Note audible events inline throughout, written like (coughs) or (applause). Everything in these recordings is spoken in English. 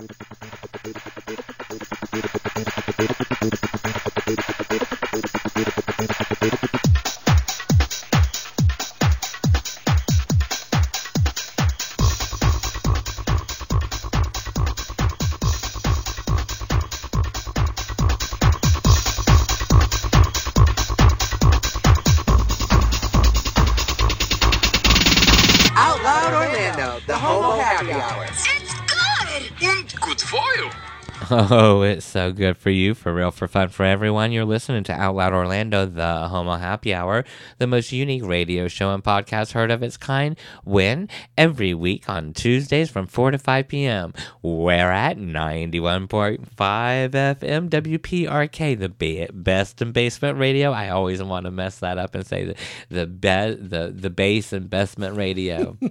Out Oh, it's so good for you, for real, for fun, for everyone. You're listening to Out Loud Orlando, the Homo Happy Hour, the most unique radio show and podcast heard of its kind. When? Every week on Tuesdays from 4 to 5 p.m. We're at 91.5 FM WPRK, the best in basement radio. I always want to mess that up and say the the be- the the base and basement radio. (laughs)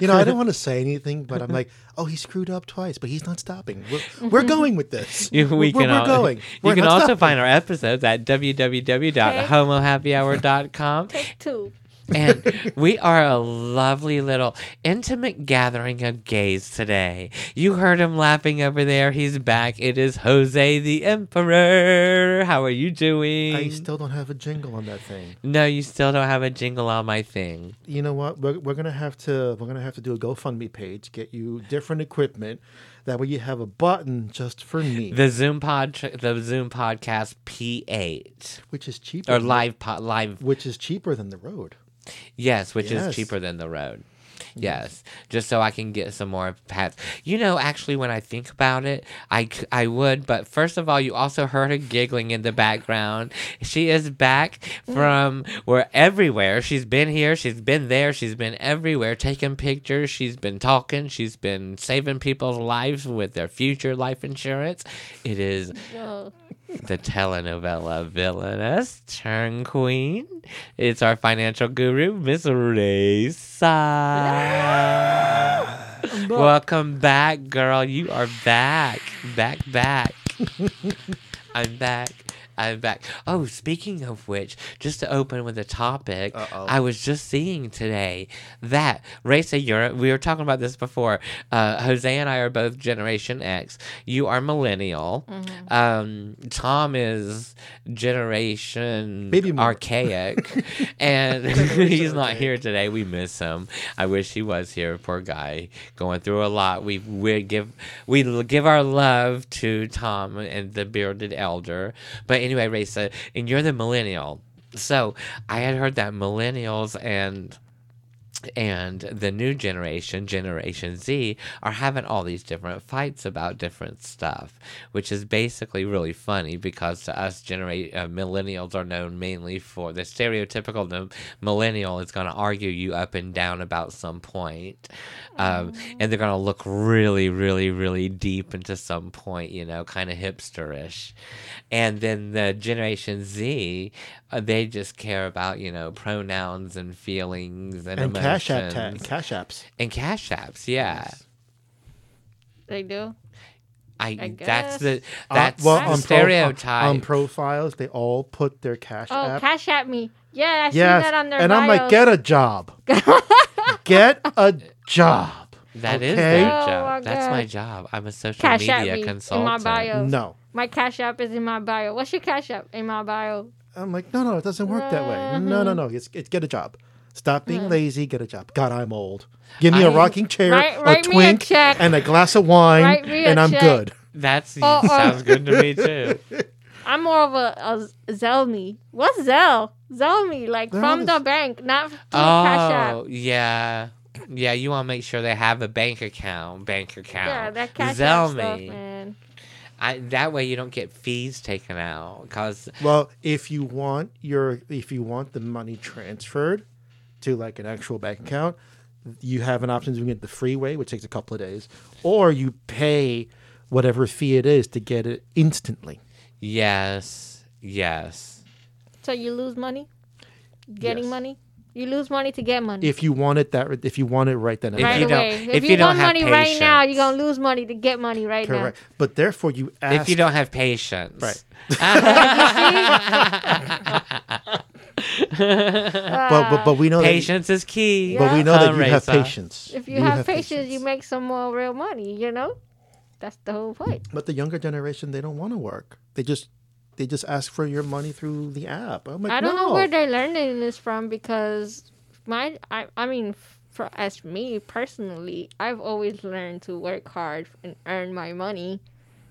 You know, I don't want to say anything, but I'm like, oh, he screwed up twice, but he's not stopping. We're, (laughs) we're going with this. (laughs) You, we we're, can we're al- going. (laughs) You We're can also stopping. find our episodes at www.homohappyhour.com. Take two. And we are a lovely little intimate gathering of gays today. You heard him laughing over there. He's back. It is Jose the Emperor. How are you doing? I still don't have a jingle on that thing. no, you still don't have a jingle on my thing. You know what? We're, we're gonna have to we're gonna have to do a GoFundMe page, get you different equipment. That way, you have a button just for me, The Zoom pod, the Zoom podcast P8 which is cheaper. or live pod, live which is cheaper than the Rode. Yes, which Yes. is cheaper than the Rode. Yes, just so I can get some more pets. You know, actually, when I think about it, I, I would. But first of all, you also heard her giggling in the background. She is back mm. from where everywhere. She's been here, she's been there, she's been everywhere, taking pictures. She's been talking. She's been saving people's lives with their future life insurance. It is the telenovela villainess turn queen. It's our financial guru, Miss Raisa. Welcome back, girl. You are back. Back, back. (laughs) I'm back. I'm back. Oh, speaking of which, just to open with a topic, Uh-oh. I was just seeing today that Raisa, you're we were talking about this before. Uh, Jose and I are both Generation X. You are millennial. Um, Tom is Generation Maybe boomer. Archaic, (laughs) and (laughs) he's not here today. We miss him. I wish he was here. Poor guy, going through a lot. We we give we give our love to Tom and the bearded elder. But anyway, Raisa, and you're the millennial. So I had heard that millennials and and the new generation, Generation Z, are having all these different fights about different stuff, which is basically really funny because to us, genera- uh, millennials are known mainly for the stereotypical the millennial is going to argue you up and down about some point, um, and they're going to look really, really, really deep into some point, you know, kind of hipsterish, and then the Generation Z, uh, they just care about you know pronouns and feelings and, and cash app emotions tag, cash apps. and cash apps. Yeah, they do. I, I that's the Uh, that's well, the on pro- stereotype. on, profiles, they all put their cash Oh, app. cash at me. Yeah, I see yes, that on their and I'm like, get a job. (laughs) get a job. That is okay. their Oh job. my That's my job. I'm a social Cash at media me in my consultant. bio. No. My cash app is in my bio. What's your cash app in my bio? I'm like, no, no, it doesn't work that way. No, no, no. It's, it's get a job. Stop being hmm. lazy. Get a job. God, I'm old. Give me a I- rocking chair, Write- a write a twink, check. and a glass of wine, Write me a and I'm check. good. That's Oh, oh. sounds good to me (laughs) too. I'm more of a, a Zelle me. What's Zelle? Zelle me, like They're from all the the- bank, not through cash app. oh yeah, yeah. You want to make sure they have a bank account. Bank account. Yeah, that cash Zelle app stuff, me. man. I, that way you don't get fees taken out. Cause Well, if you want your, if you want the money transferred to like an actual bank account, you have an option to get the free way, which takes a couple of days, or you pay whatever fee it is to get it instantly. yes, yes. So you lose money getting Yes. money. You lose money to get money. If you want it that, if you want it right then, If right you don't- away. if if you you, don't want have money right now, patience. you're gonna lose money to get money right now. But therefore, you ask. if you don't have patience, Right. (laughs) (laughs) (laughs) but, but but we know Patience is key. That, but we know that you have patience. If you, have, patience, you make some more real money. You know, that's the whole point. But the younger generation, they don't want to work. They just they just ask for your money through the app. I'm like, I don't know where they're learning this from because my I I mean for as me personally, I've always learned to work hard and earn my money,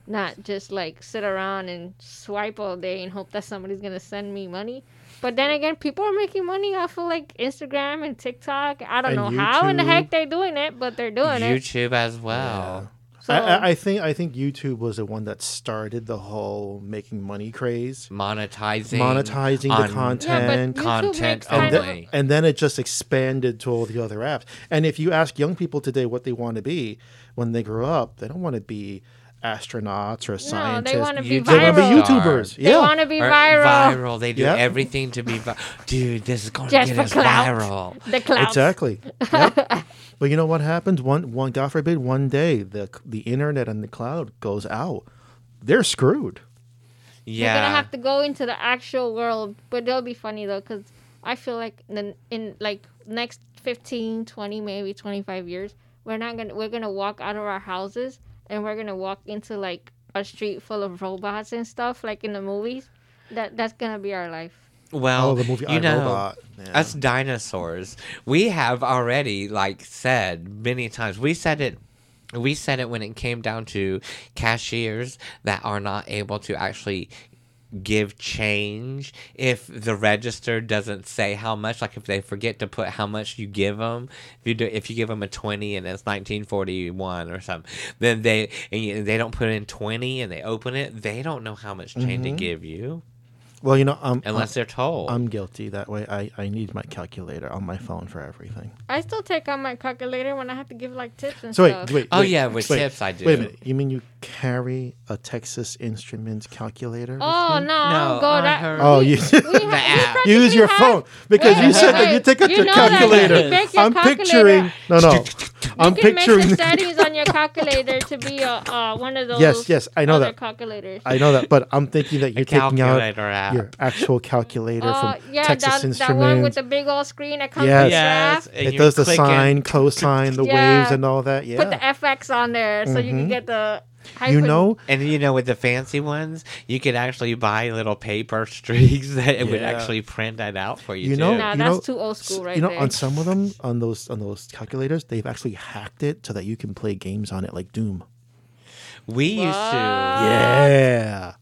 not just like sit around and swipe all day and hope that somebody's gonna send me money. But then again, people are making money off of like Instagram and TikTok. I don't And know how in the heck they're doing it, but they're doing it. YouTube as well. So I, I, I think I think YouTube was the one that started the whole making money craze, Monetizing. monetizing the content. YouTube content makes and, kind then, of- only. and then it just expanded to all the other apps. And if you ask young people today what they want to be when they grow up, they don't want to be astronauts or scientists. they wanna be You- They want to be viral. YouTubers. they yeah. want to be Or viral. They do Yeah. everything to be viral. Dude, this is going to get us clout. viral. The clout. Exactly. Yep. (laughs) but you know what happens? One, one, God forbid, one day the the internet and the cloud goes out. They're screwed. Yeah. They're gonna have to go into the actual world, but they'll be funny though, because I feel like in, in like next 15, 20, maybe 25 years, we're not gonna we're gonna walk out of our houses and we're gonna walk into like a street full of robots and stuff, like in the movies. That that's gonna be our life. well, Oh, the movie you I, know, Robot. Yeah. us dinosaurs, we have already like said many times. We said it. We said it when it came down to cashiers that are not able to actually give change if the register doesn't say how much like if they forget to put how much you give them if you do if you give them a 20 and it's 1941 or something then they and you, they don't put in 20 and they open it they don't know how much change to give you well, you know, um, unless they're told I'm guilty. That way, I, I need my calculator on my phone for everything. I still take out my calculator when I have to give like tips and So wait, stuff. wait. Oh, wait, yeah, with wait, tips I do. Wait a minute. You mean you carry a Texas Instruments calculator? Oh no, I No, don't go I that. heard- Oh, you (laughs) we (laughs) have- (laughs) use your have- phone because you Wait, said that you take out you your know that you calculator. make your I'm calculator- picturing. No, no. I'm you can make picturing. the settings on your calculator to be a, uh, one of those. Yes, yes, I know other that. calculators. I know that, but I'm thinking that you're taking out app. your actual calculator Uh, from yeah, Texas that, Instruments. that one with the big old screen that comes Yes. with the yes and it does the sine, cosine, the waves, and all that. Yeah. Put the FX on there so you can get the. Mm-hmm. you hyphen- know, And you know, with the fancy ones, you could actually buy little paper (laughs) streaks that it would actually print that out for you. You too. know- Nah, you that's know- too old school, right you know, there. on some of them, on those on those calculators, they've actually hacked it so that you can play games on it, like Doom. we used to Yeah.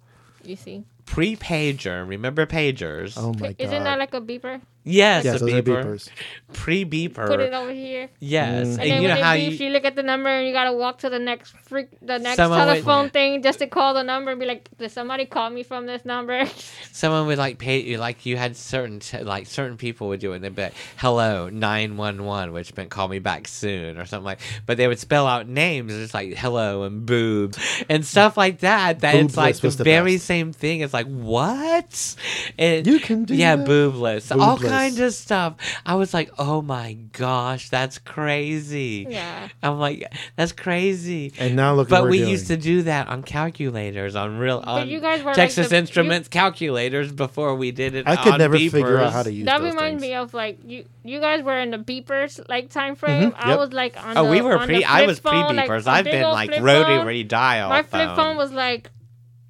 you see, pre-pager. Remember pagers? Oh my god. isn't that like a beeper? Yes, yes, a those are beeper. beepers. Pre-beeper. Put it over here, yes, Mm. and, and, then you know when how it beeps, you you look at the number and you gotta walk to the next freak, the next Someone would- telephone thing just to call the number and be like, "Did somebody call me from this number?" (laughs) someone would like pay you like you had certain t- like certain people would do it and they'd be like hello 911 which meant call me back soon or something like but they would spell out names it's like hello and boob and stuff like that that it's like the, the very best. same thing it's like what and You can do yeah that. boobless all Boobless. Kind of stuff i was like oh my gosh that's crazy yeah, i'm like that's crazy And now look. but what we we're used to do that on calculators, on real, on you guys were like Texas the- you- Instruments calculators before we did it. I could on never figure out how to use that those reminds things. me of like you. You guys were in the beepers like time mm-hmm. frame. I yep. was like on Oh, the. we were on pre. the I was pre phone, like, beepers. a I've been old like flip rotary phone. dial. My flip phone. phone was like,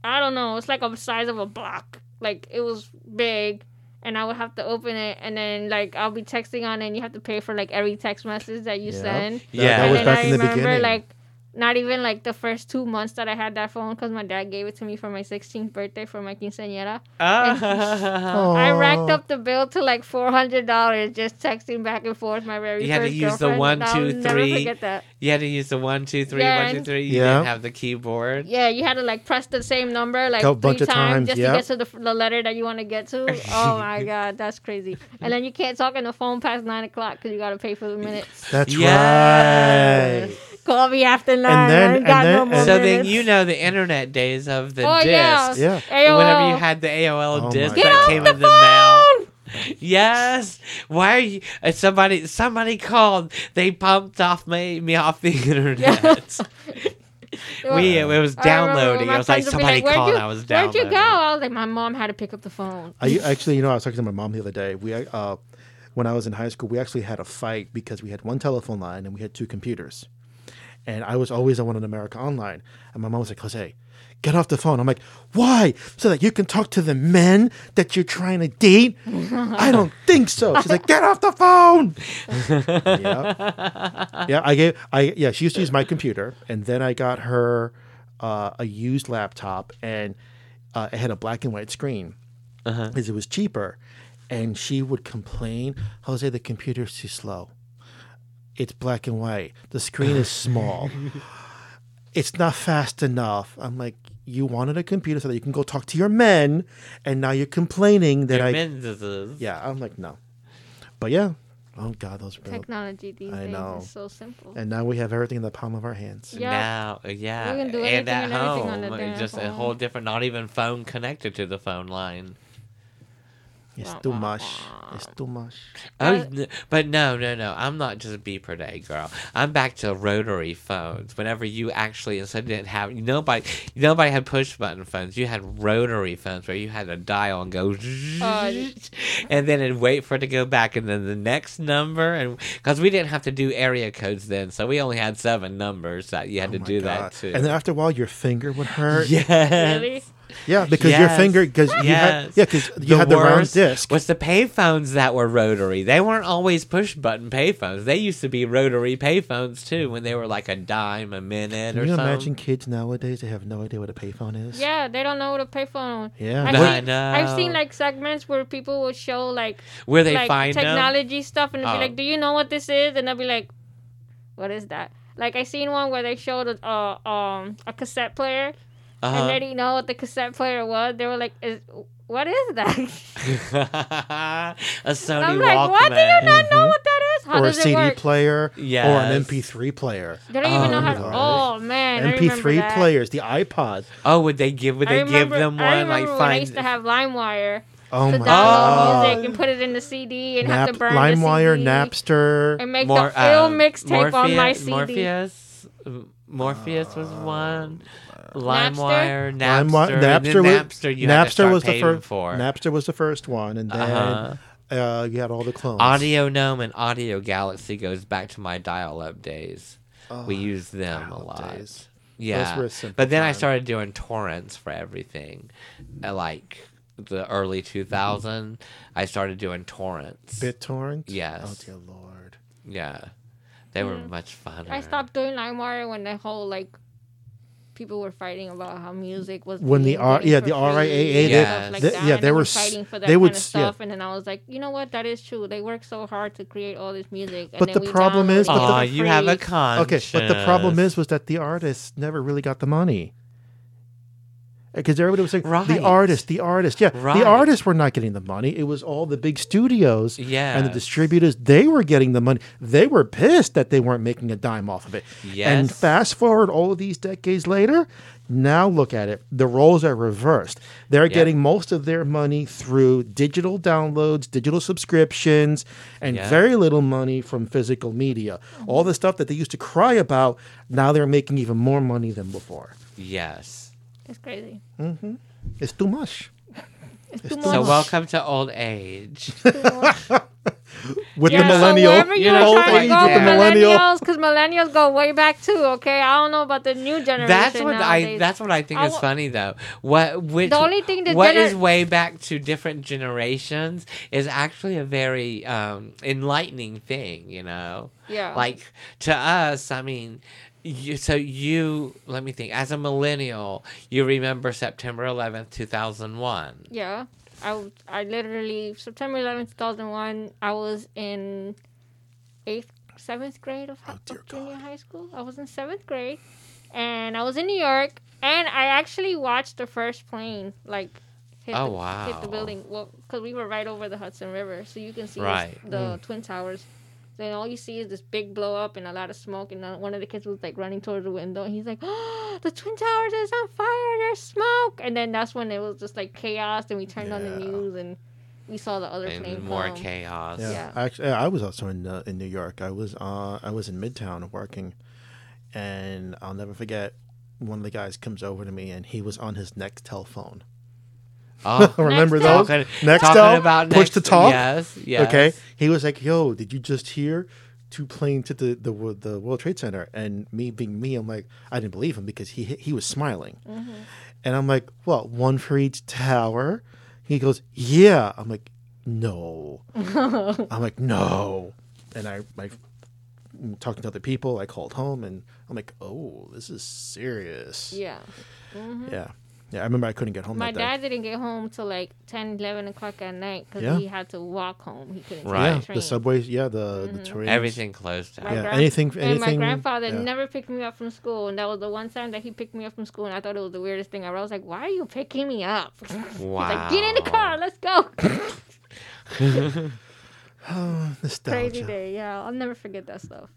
I don't know. It's like a size of a block. Like it was big, and I would have to open it, and then like I'll be texting on, it and you have to pay for like every text message that you Yeah. send. That- Yeah. that and was then back I in the remember beginning. like. Not even like the first two months that I had that phone because my dad gave it to me for my 16th birthday for my quinceañera. Ah. I (laughs) racked up the bill to like four hundred dollars just texting back and forth. My very You had to first use the girlfriend. one, I'll two, never forget that. you had to use the one, two, three, Yeah, one, two, and- three. You Yeah. didn't have the keyboard. Yeah, you had to like press the same number like Go- three of times, times, just yep. to get to the, the letter that you want to get to. (laughs) Oh my god, that's crazy. And then you can't talk on the phone past nine o'clock because you got to pay for the minutes. That's Yes. right. Call me after nine. then- I and got then- no more and- So then you know the internet days of the Oh yeah, discs. Yeah. Whenever you had the AOL Oh disc that God. came Get in the mail. Yes. Why are you? uh, Somebody, somebody called. They pumped off me, me off the (laughs) internet. (laughs) (laughs) we it was downloading. my It was like friends would be somebody "Where'd called. you- I was downloading. Where'd you go? I was like, my mom had to pick up the phone. I actually, you know, I was talking to my mom the other day. We, uh, when I was in high school, we actually had a fight because we had one telephone line and we had two computers, and I was always the one on America Online, and my mom was like, Jose. Get off the phone. I'm like, why? So that you can talk to the men that you're trying to date? (laughs) I don't think so. She's like, get off the phone. (laughs) yeah. Yeah. I gave I yeah, she used to use my computer and then I got her uh, a used laptop and uh, it had a black and white screen because it was cheaper. And she would complain, Jose, the computer's too slow. It's black and white. The screen is small. (laughs) it's not fast enough. I'm like, you wanted a computer so that you can go talk to your men, and now you're complaining that Your I. men's is- Yeah, I'm like, no. But yeah, oh god, those. Real. Technology these I days know. is so simple. And now we have everything in the palm of our hands. Yeah. Now, yeah, We can do and at and everything on home, the damn just a whole different, not even phone connected to the phone line. It's too much. It's too much. Oh, Uh, but no, no, no. I'm not just a beeper day girl. I'm back to rotary phones. Whenever you actually instead of didn't have nobody, nobody had push button phones. You had rotary phones where you had to dial and go, and then it'd wait for it to go back, and then the next number, and because we didn't have to do area codes then, so we only had seven numbers that you had to Oh my do God. that too. And then after a while, your finger would hurt. (laughs) yes. Really? Yeah, because your finger, because you had, yeah, because you had the round worst disc. Was the payphones that were rotary? They weren't always push button payphones. They used to be rotary payphones too, when they were like a dime a minute Can or you something. imagine kids nowadays? They have no idea what a payphone is. Yeah, they don't know what a payphone. Is. Yeah. I've, seen, I know. I've seen like segments where people will show like Where they like find them? technology stuff and they'll Oh. be like, "Do you know what this is?" And they'll be like, "What is that?" Like I seen one where they showed a uh, um a cassette player and Uh-huh. they didn't know what the cassette player was. They were like, is, "What is that?" (laughs) a Sony I'm Walkman. like, "What? Do you not know what that is? How or a does it CD work?" player, or an MP3 player. They don't even know Oh, how. Lord. Oh man, MP3 that. players, the iPod. Oh, would they give? Would I they give remember, them I one remember like when I used to have LimeWire Oh to my download god. music and put it in the CD and Nap, have to burn LimeWire, the CD Napster. and make Mor- the ill um, mixtape on my CD. Morpheus, Morpheus was Uh, one. LimeWire, Napster, LimeWire, Napster, Napster. was, You had to Napster start was the first. for. Napster was the first one, and then Uh-huh. uh, you had all the clones. Audio Gnome and Audio Galaxy goes back to my dial-up days. Oh, we used them a lot. days. Yeah, were a but then I started doing torrents for everything, uh, like the early 2000. I started doing torrents. BitTorrent. Yes. Oh dear lord. yeah, they were Mm. much fun. I stopped doing LimeWire when the whole like people were fighting about how music was When the R- yeah, the RIAA, and they- like they- that, yeah, and they were were fighting for that they kind of s- yeah. stuff, and then I was like, you know what, that is true. They work so hard to create all this music, and But then the problem is- it but the- you have a free. conscience. Okay, but the problem is was that the artists never really got the money. Because everybody was saying Right. the artist, the artist, yeah, Right. the artists were not getting the money. It was all the big studios and the distributors. They were getting the money. They were pissed that they weren't making a dime off of it. Yes. And fast forward all of these decades later, now look at it. The roles are reversed. They're getting most of their money through digital downloads, digital subscriptions, and Yeah. very little money from physical media. All the stuff that they used to cry about, now they're making even more money than before. Yes. It's crazy. It's too much. (laughs) It's too So much. welcome to old age. (laughs) With Yeah, the millennial, So wherever you You know, trying like, to go with yeah. millennial. millennials, because millennials go way back too. Okay, I don't know about the new generation. That's what I. That's what I think I is funny though. What which The only thing that what gener- is way back to different generations is actually a very um, enlightening thing. You know, yeah. like to us, I mean. You, so you let me think. As a millennial, you remember September eleventh, two thousand one. Yeah. I I literally, September 11th, 2001, I was in eighth, seventh grade of, Oh, of junior high school. I was in seventh grade. And I was in New York. And I actually watched the first plane, like, hit, Oh, the, hit the building. Well, because we were right over the Hudson River. So you can see Right. the mm. Twin Towers. Then all you see is this big blow up and a lot of smoke. And one of the kids was like running towards the window. And he's like, "Oh, the Twin Towers is on fire! There's smoke!" And then that's when it was just like chaos. And we turned on the news and we saw the other plane more come. chaos. Yeah, Yeah. Actually, I was also in uh, in New York. I was uh, I was in Midtown working, and I'll never forget. one of the guys comes over to me and he was on his Nextel phone. Oh, (laughs) Remember Nextel. those? talking, Nextel, talking about push to next- talk. Yes, yes. Okay, he was like, "Yo, did you just hear two planes hit the the the World Trade Center?" And me being me, I'm like, I didn't believe him because he he was smiling, mm-hmm. and I'm like, "Well, one for each tower." He goes, "Yeah." I'm like, "No." (laughs) I'm like, "No," and I like talking to other people. I called home, and I'm like, "Oh, this is serious." Yeah. Mm-hmm. yeah, yeah. I remember I couldn't get home. My that dad day. didn't get home till like 10, 11 o'clock at night because Yeah. he had to walk home. He couldn't Right. Yeah, take the train. the subways. Yeah, the the mm-hmm. trains. Everything closed down. Yeah, gran- anything- And my grandfather yeah. never picked me up from school, and that was the one time that he picked me up from school, and I thought it was the weirdest thing ever. I was like, "Why are you picking me up?" (laughs) He's Wow. like, "Get in the car, let's go." (laughs) (laughs) Nostalgia. Crazy day, yeah. I'll never forget that stuff.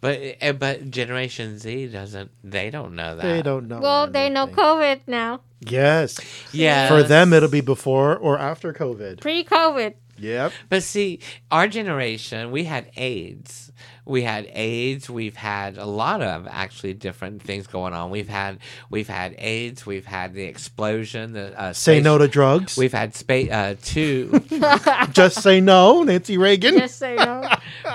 But eh, but Generation Z doesn't. They don't know that. They don't know. Well, they know. COVID now, Yes. Yeah. For them, it'll be before or after COVID. pre-COVID. Yep. But see, our generation, we had AIDS. We had AIDS. We've had a lot of actually different things going on. We've had we've had AIDS. We've had the explosion. The uh, Say space- no to drugs. We've had space uh, two. (laughs) Just say no, Nancy Reagan. Just so you know.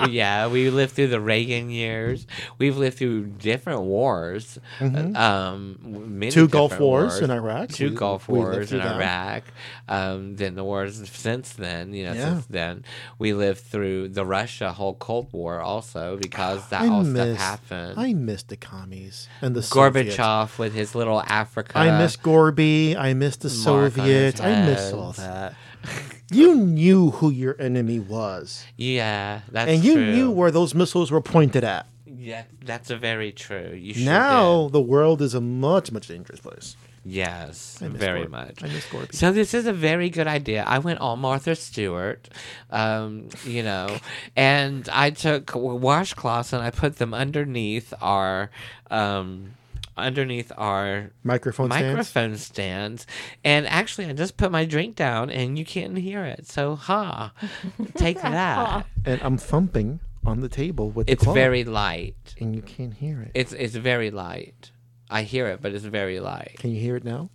yeah, we lived through the Reagan years. We've lived through different wars. Um, many Mm-hmm. Two Gulf different Wars in Iraq. Two We- Gulf Wars in that. Iraq. Um, then the wars since then. You know, Yeah. since then we lived through the Russia whole Cold War also because that I all miss, stuff happened. I miss the commies and the Soviets. With his little Africa. I miss Gorby. I miss the Soviets. I miss all that. (laughs) You knew who your enemy was, Yeah, that's and you true. knew where those missiles were pointed at. Yeah, that's a very true. You now the world is a much, much dangerous place. Yes, very Gorby. much. I miss Gorby. So this is a very good idea. I went all Martha Stewart, um, you know, and I took washcloths and I put them underneath our, um, underneath our Microphone stands. microphone stands. And actually, I just put my drink down and you can't hear it. So, ha, (laughs) take that. and I'm thumping on the table with It's the very light. and you can't hear it. It's it's very light. I hear it, but it's very light. Can you hear it now?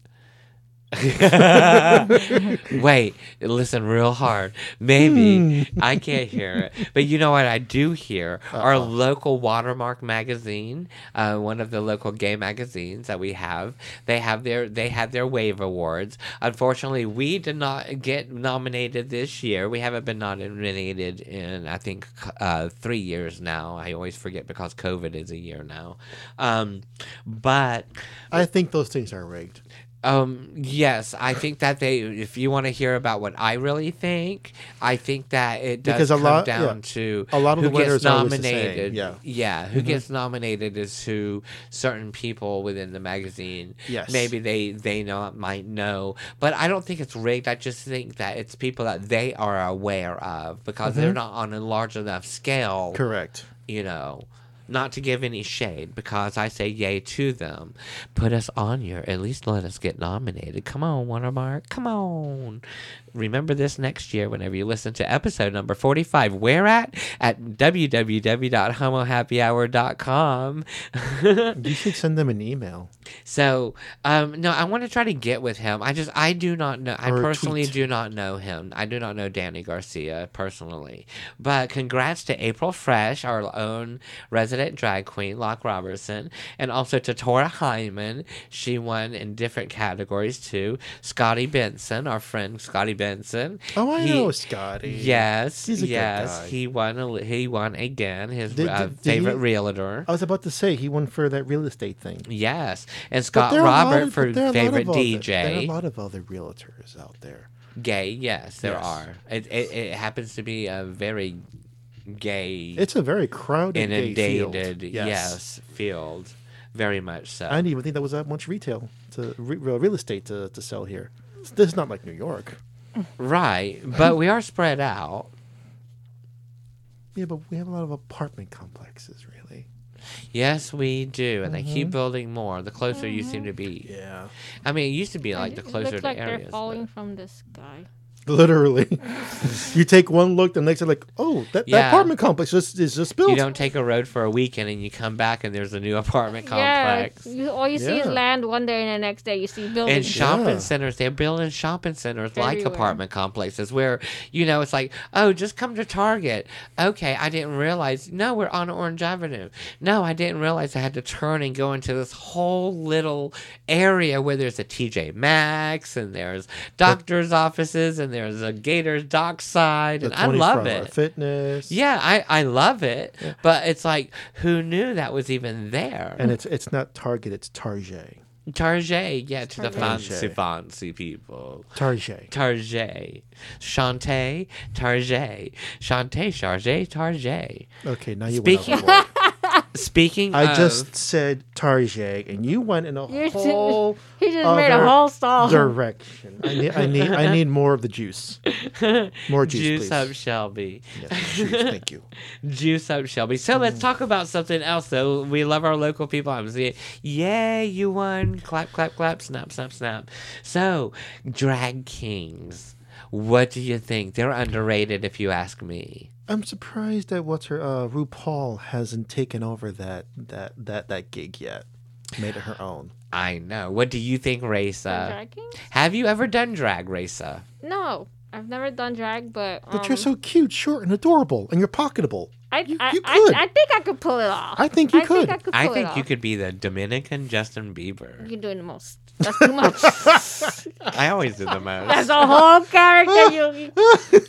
(laughs) Wait, listen real hard. Maybe I can't hear it, but you know what I do hear? Our local Watermark magazine, uh, one of the local gay magazines that we have. They have their they had their Wave Awards. Unfortunately, we did not get nominated this year. We haven't been nominated in I think uh, three years now. I always forget because COVID is a year now. Um, but I think those things are rigged. Um, yes, I think that they. If you want to hear about what I really think, I think that it does Because a come lot- down yeah. to A lot of who the winners gets are always the same, nominated. yeah. Mm-hmm. yeah, who gets nominated is who certain people within the magazine. Yes. maybe they they know might know, but I don't think it's rigged. I just think that it's people that they are aware of because Mm-hmm. they're not on a large enough scale Correct. you know, not to give any shade because I say yay to them. Put us on your, at least let us get nominated. Come on, Watermark. Come on. Remember this next year whenever you listen to episode number 45. Where at? At www.homohappyhour.com. You should send them an email. (laughs) So, um, no, I want to try to get with him. I just, I do not know. I Or personally do not know him. I do not know Danny Garcia personally. But congrats to April Fresh, our own resident drag queen, Locke Robertson, and also to Tora Hyman. She won in different categories too. Scotty Benson, our friend Scotty Benson. Oh, I He- know Scotty. Yes, He's a good yes, guy. he won. A, he won again. His Did- uh, did- did favorite he- realtor. I was about to say he won for that real estate thing. Yes, and Scott there are a lot Robert of- for but there are a lot favorite other- There are a lot of other realtors out there. Gay, yes, there Yes. are. It, it it happens to be a very gay, It's a very crowded, gay field. inundated, yes. field, very much so. I didn't even think that was that much retail to re- real estate to, to sell here. This is not like New York. right, but we are spread out. Yeah, but we have a lot of apartment complexes. Yes, we do, and they keep Mm-hmm. building more. The closer you seem to be. Yeah. I mean, it used to be like the it closer looks to like areas. they're but- falling from the sky. (laughs) Literally, you take one look, the next you're like, oh, that, Yeah. that apartment complex is, is just built. You don't take a road for a weekend and you come back and there's a new apartment Yeah, complex. you, all you see is Yeah. land one day, and the next day you see And buildings. shopping Yeah. centers, they're building shopping centers like Everywhere. apartment complexes where, you know, it's like, oh, just come to Target. Okay, I didn't realize. No, we're on Orange Avenue. No, I didn't realize I had to turn and go into this whole little area where there's a TJ Maxx and there's doctor's offices and there's a Gators dockside. The And I love it. Fitness. Yeah, I, I love it. But it's like, who knew that was even there? And it's it's not Target, it's Target. Target, yeah, to the fancy, fancy people. Target. Target. Shantae, Target. Shantae, Charge, Target. Okay, now you Speaking- went overboard. Speaking I of, just said Target, and you went in a You're t- whole (laughs) he just made a whole stall. direction. I need, I need, I need more of the juice. (laughs) More juice, Juice please. Up Shelby. Yes, juice, thank you. (laughs) Juice Up Shelby. So let's talk about something else, though. We love our local people. I'm seeing, yay, you won. Clap, clap, clap, snap, snap, snap. So, Drag Kings. What do you think? They're underrated, if you ask me. I'm surprised that what's her uh, RuPaul hasn't taken over that that that that gig yet. Made it her own. I know. What do you think, Raisa? Have you ever done drag, Raisa? No, I've never done drag, but But um, you're so cute, short, and adorable, and you're pocketable. I, you- I, you could. I think I could pull it off. I think you I could. Think I could I think it you could be the Dominican Justin Bieber. You're doing the most. That's too much. I always do the most. That's a whole character. You,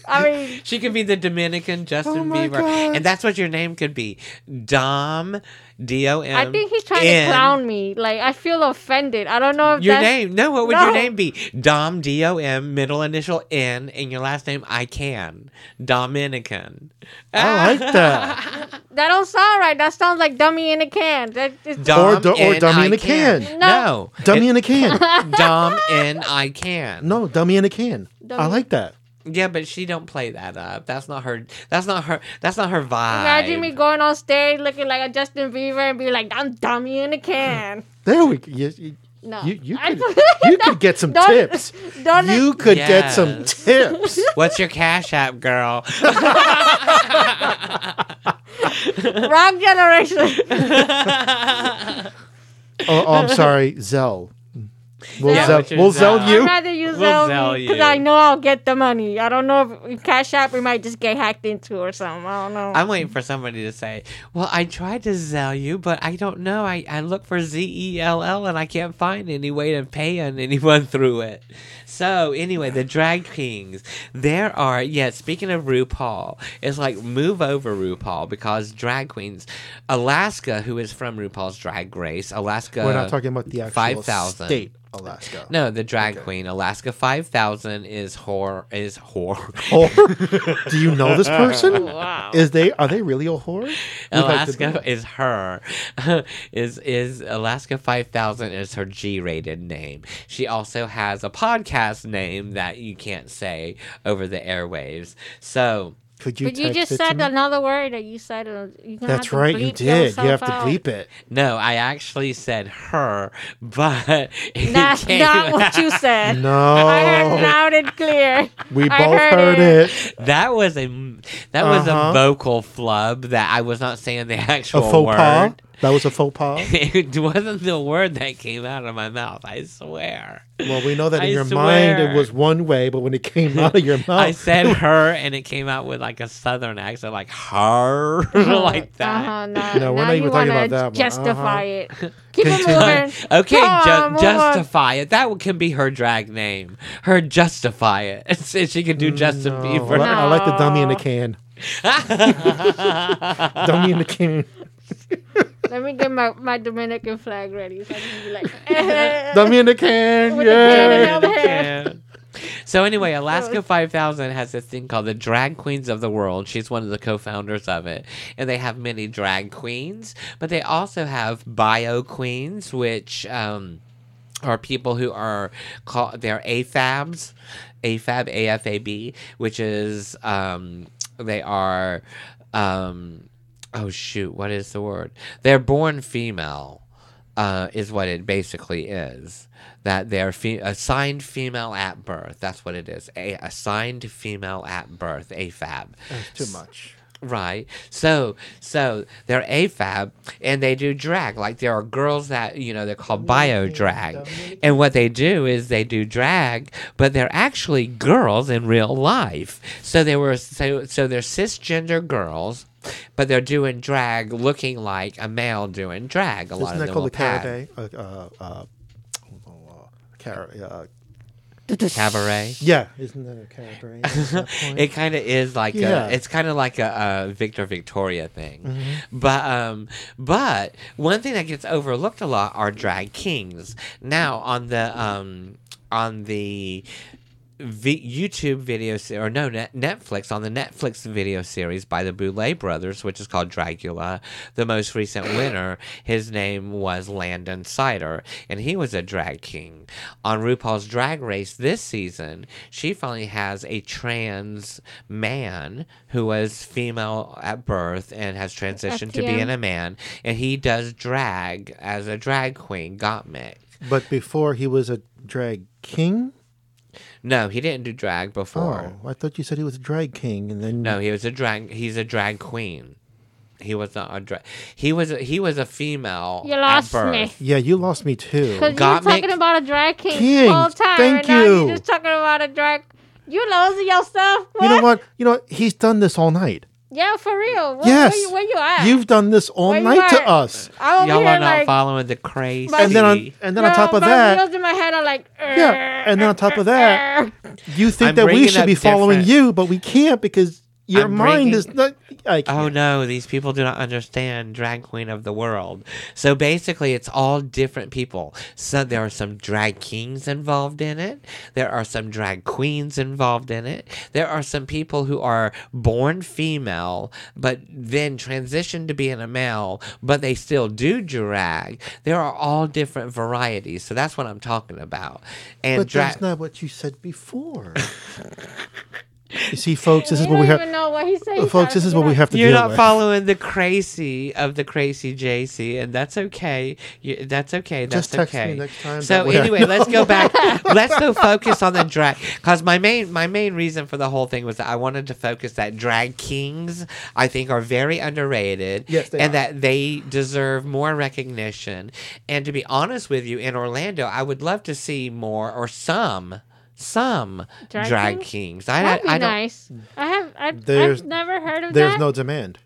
I mean, She could be the Dominican Justin Oh Bieber, God. and that's what your name could be, Dom, D O M. I think he's trying N. to clown me. Like I feel offended. I don't know if Your that's, name? No, what would your name be? Dom D O M, middle initial N, and your last name I can Dominican. I like that. (laughs) That don't sound right. That sounds like dummy in a can. That is, Dom Or do- or dummy I in a can. No, No. Dummy in a can. It- Dom N I can. No, dummy in a can. I like that. Yeah, but she don't play that up. That's not her. That's not her. That's not her vibe. imagine me going on stage looking like a Justin Bieber and be like, I'm dummy in a can. (laughs) There we go. You, you, No, you, you could, you could (laughs) get some Don't- tips. (laughs) don't- You could get some tips. What's your cash app, girl? Wrong generation. Oh, oh, I'm sorry, Zelle. We'll Yeah, Zelle, we'll Zelle? Zelle uh, you. I'd rather use We'll Zelle Zelle because. I know I'll get the money. I don't know if Cash App we might just get hacked into or something. I don't know. I'm waiting for somebody to say, "Well, I tried to Zelle you, but I don't know. I, I look for Z E L L and I can't find any way to pay on anyone through it." So anyway, the drag kings. There are yeah. Speaking of RuPaul, it's like move over RuPaul because drag queens. Alaska, who is from RuPaul's Drag Race, Alaska. We're not talking about the actual 5,000. state, Alaska. No, the drag queen Alaska Five Thousand is whore is whore. Whore? (laughs) Do you know this person? wow. Is they are they really a whore? We'd like Alaska is her. (laughs) is is Alaska Five Thousand is her G rated name. She also has a podcast name that you can't say over the airwaves. So Could you? But you just said another word that you said. uh, You gonna That's have to right, you did. You yourself have to bleep it. no, I actually said her, but (laughs) it That's came- not what you said. No, I heard loud and clear. we I both heard heard it. it. That was a that was Uh-huh. a vocal flub that I was not saying the (laughs) A actual faux word. pas. That was a faux pas. (laughs) it wasn't the word that came out of my mouth. I swear. Well, we know that in I your mind it was one way, but when it came out of your (laughs) mouth, I said (laughs) her, and it came out with like a southern accent, like her, like that. Uh-huh, now, No, we're not even talking about that. Justify Uh-huh. it. Keep it moving. Okay, Come ju- move on. justify it. That can be her drag name. Her justify it. It's- she can do Justin No, Bieber. I, li- I like the dummy in the can. dummy in the can. Let me get my, my Dominican flag ready so I can be like, (laughs) Dummy in the can. With the can in Yeah. the can. So anyway, Alaska 5000 has this thing called the Drag Queens of the World. She's one of the co-founders of it, and they have many drag queens, but they also have bio queens, which um, are people who are called they're AFABs, AFAB, AFAB, which is um, they are um, oh shoot, what is the word? They're born female. uh, is what it basically is. That they're fe- assigned female at birth. That's what it is. A assigned female at birth. AFAB. That's too much. Right. So so they're AFAB and they do drag. Like there are girls that, you know, they're called bio drag. And what they do is they do drag, but they're actually girls in real life. So they were so so they're cisgender girls, but they're doing drag looking like a male doing drag. A lot Isn't of that them called Cabaret? Uh, uh, uh, car- cabaret. yeah, isn't that a cabaret? that (laughs) it kind of is like Yeah. a, it's kind of like a, a Victor Victoria thing, Mm-hmm. but um, but one thing that gets overlooked a lot are drag kings. Now on the um on the v- YouTube video se- or no net- Netflix on the Netflix video series by the Boulet brothers, which is called Dragula. The most recent winner, his name was Landon Cider, and he was a drag king. On RuPaul's Drag Race this season, she finally has a trans man who was female at birth and has transitioned to being a man, and he does drag as a drag queen, Gottmik. but before he was a drag king. No, he didn't do drag before. Oh, I thought you said he was a drag king, and then No, he was a drag. He's a drag queen. He was not a drag. He was a, he was a female. You at lost birth. me. Yeah, you lost me too. Because you were Gottmik- talking about a drag king, King, the whole time. thank and now you. you're just talking about a drag. You losing your stuff? What? You know what? You know what? he's done this all night. Yeah, for real. Where, yes, Where you, where you at? You've done this all Where night to us. I'm Y'all here are not like, following the crazy. And then on and then on top of that, wheels in my head are like. Yeah, and then on top of that, you think I'm that we should be following different- you, but we can't because your I'm mind bringing- is not. I Oh no, these people do not understand drag queen of the world. So basically, it's all different people. So there are some drag kings involved in it. There are some drag queens involved in it. There are some people who are born female but then transition to being a male, but they still do drag. There are all different varieties. So that's what I'm talking about. And But drag. that's not what you said before. (laughs) you see, folks, this is what we don't have. even know what he's saying. Folks, this is what we have to You're deal not with. following the crazy of the crazy JC, and that's okay. You, that's okay. That's Just text me okay. next time, So that way anyway, (laughs) let's go back. let's go focus on the drag. Because my main my main reason for the whole thing was that I wanted to focus that drag kings I think are very underrated. Yes, they and are. that they deserve more recognition. And to be honest with you, in Orlando, I would love to see more or some. Some Drag drag, kings? kings. I, That'd be I nice. I have. I've, There's- I've never heard of them. There's that. no demand.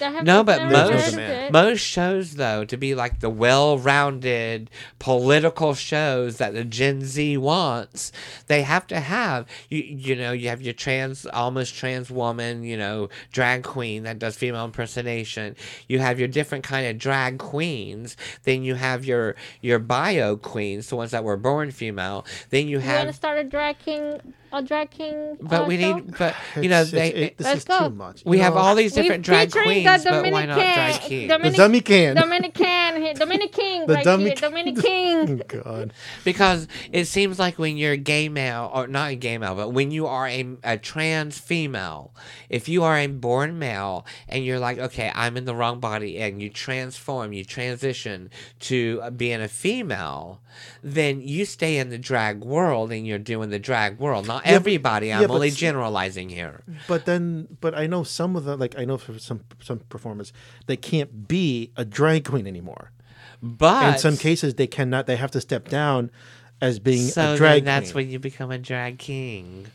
Have No, but never There's no most heard of demand. it. most shows though to be like the well-rounded political shows that the Gen Z wants, they have to have you you know you have your trans almost trans woman you know drag queen that does female impersonation. You have your different kind of drag queens. Then you have your your bio queens, the ones that were born female. Then you You want to have. start a drag king? A drag king? But uh, we show? need, but (sighs) you know, they, it- this Let's is go. too much. we You have know, all these different drag queens, the but why not drag Dominican- kings? the Dominic- Dominican. Dominican, Dominican, The right Domi- here, Dominican. Oh, (laughs) God. Because it seems like when you're a gay male, or not a gay male, but when you are a, a trans female, if you are a born male and you're like, okay, I'm in the wrong body, and you transform, you transition to being a female, then you stay in the drag world and you're doing the drag world. Not Yeah, everybody. I'm but only s- generalizing here. But then, but I know some of the like I know for some some performers they can't be a drag queen anymore. But In some cases, they cannot. They have to step down as being so a drag then that's queen. when you become a drag king.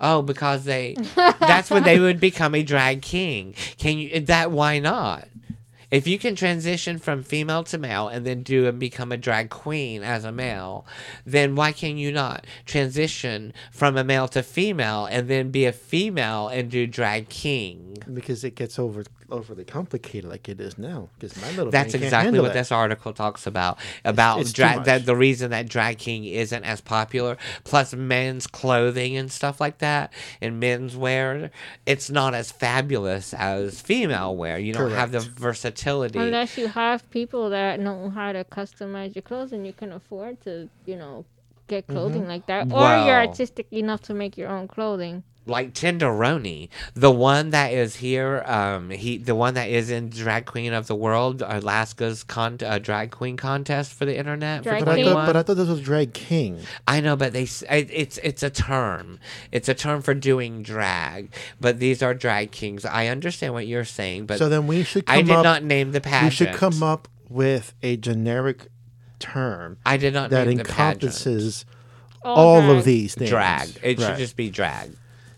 Oh, because they (laughs) that's when they would become a drag king. Can you that why not? If you can transition from female to male and then do and become a drag queen as a male, then why can you not transition from a male to female and then be a female and do drag king? because it gets over overly complicated like it is now. Because my little That's exactly what that. this article talks about. About it's too drag that the reason that drag king isn't as popular, plus men's clothing and stuff like that, and men's wear, it's not as fabulous as female wear. You don't have the versatility. Unless you have people that know how to customize your clothes and you can afford to, you know, get clothing mm-hmm. like that. Or Well- you're artistic enough to make your own clothing. Like Tenderoni, the one that is here, um, he the one that is in Drag Queen of the World, Alaska's con- uh, drag queen contest for the internet. for But I, thought, but I thought this was drag king. I know, but they it, it's it's a term. It's a term for doing drag. But these are drag kings. I understand what you're saying, but So then we should come I did up. not name the pageant. we should come up with a generic term I did not that name the encompasses all drag. of these things. drag. It should just be drag.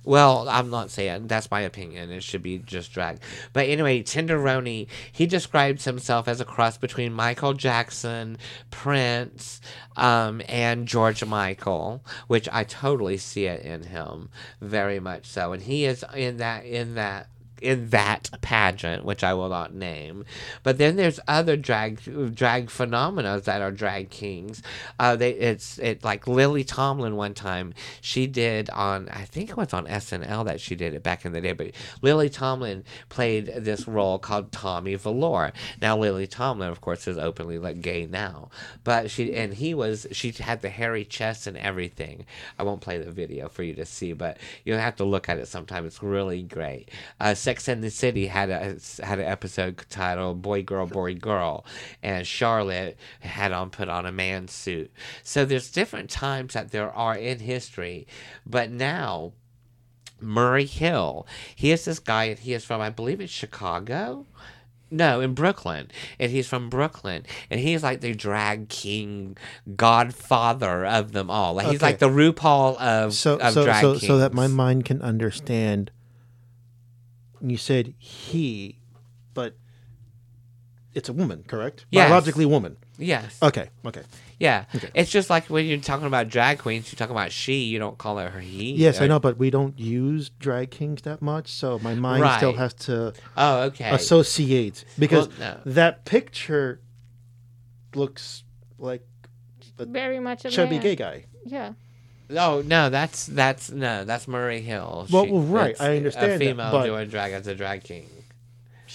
Well, I'm not saying that's my opinion. It should be just drag. But anyway, Tenderoni, he describes himself as a cross between Michael Jackson, Prince, um, and George Michael, which I totally see it in him, very much so. And he is in that in that in that pageant, which I will not name. But then there's other drag drag phenomena that are drag kings. Uh, they it's it like Lily Tomlin one time she did on I think it was on SNL that she did it back in the day. But Lily Tomlin played this role called Tommy Velour. Now Lily Tomlin, of course, is openly like gay now, but she and he was she had the hairy chest and everything. I won't play the video for you to see, but you'll have to look at it sometime. It's really great. Uh, Sex and the City had a had an episode titled "Boy Girl Boy Girl," and Charlotte had on put on a man suit. So there's different times that there are in history, but now Murray Hill, he is this guy, and he is from I believe it's Chicago. No, in Brooklyn. And he's from Brooklyn. And he's like the drag king godfather of them all. Like he's Okay. like the RuPaul of, So of so drag so, kings. so that my mind can understand. You said he, but it's a woman, correct? Yes. Biologically woman. Yes. Okay. Okay. Yeah. Okay. It's just like when you're talking about drag queens, you're talking about she, you don't call her he. Yes, I Uh, know, but we don't use drag kings that much, so my mind still has to Oh, okay. associate because Well, no. that picture looks like Very much a chubby man. gay guy. Yeah. Oh no, that's that's no, that's Murray Hill. Well, well, right, I understand A that, female but- doing drag as a drag king.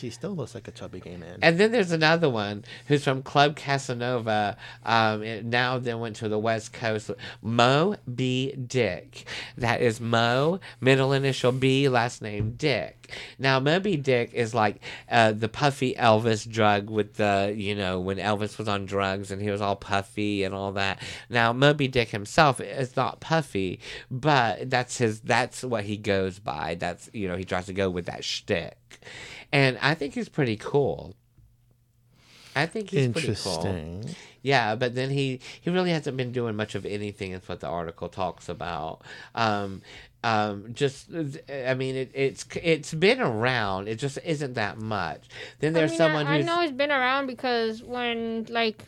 She still looks like a chubby gay man. And then there's another one who's from Club Casanova. Um, now then went to the West Coast. Mo B. Dick. That is Mo, middle initial B, last name Dick. Now Moby Dick is like uh, the puffy Elvis drug with the you know when Elvis was on drugs and he was all puffy and all that. Now Moby Dick himself is not puffy, but that's his. That's what he goes by. That's you know he tries to go with that shtick. And I think he's pretty cool. I think he's pretty cool. Interesting. Yeah, but then he he really hasn't been doing much of anything. Is what the article talks about. Um, um, just I mean, it, it's it's been around. It just isn't that much. Then there's I mean, someone I, I know it's been around because when like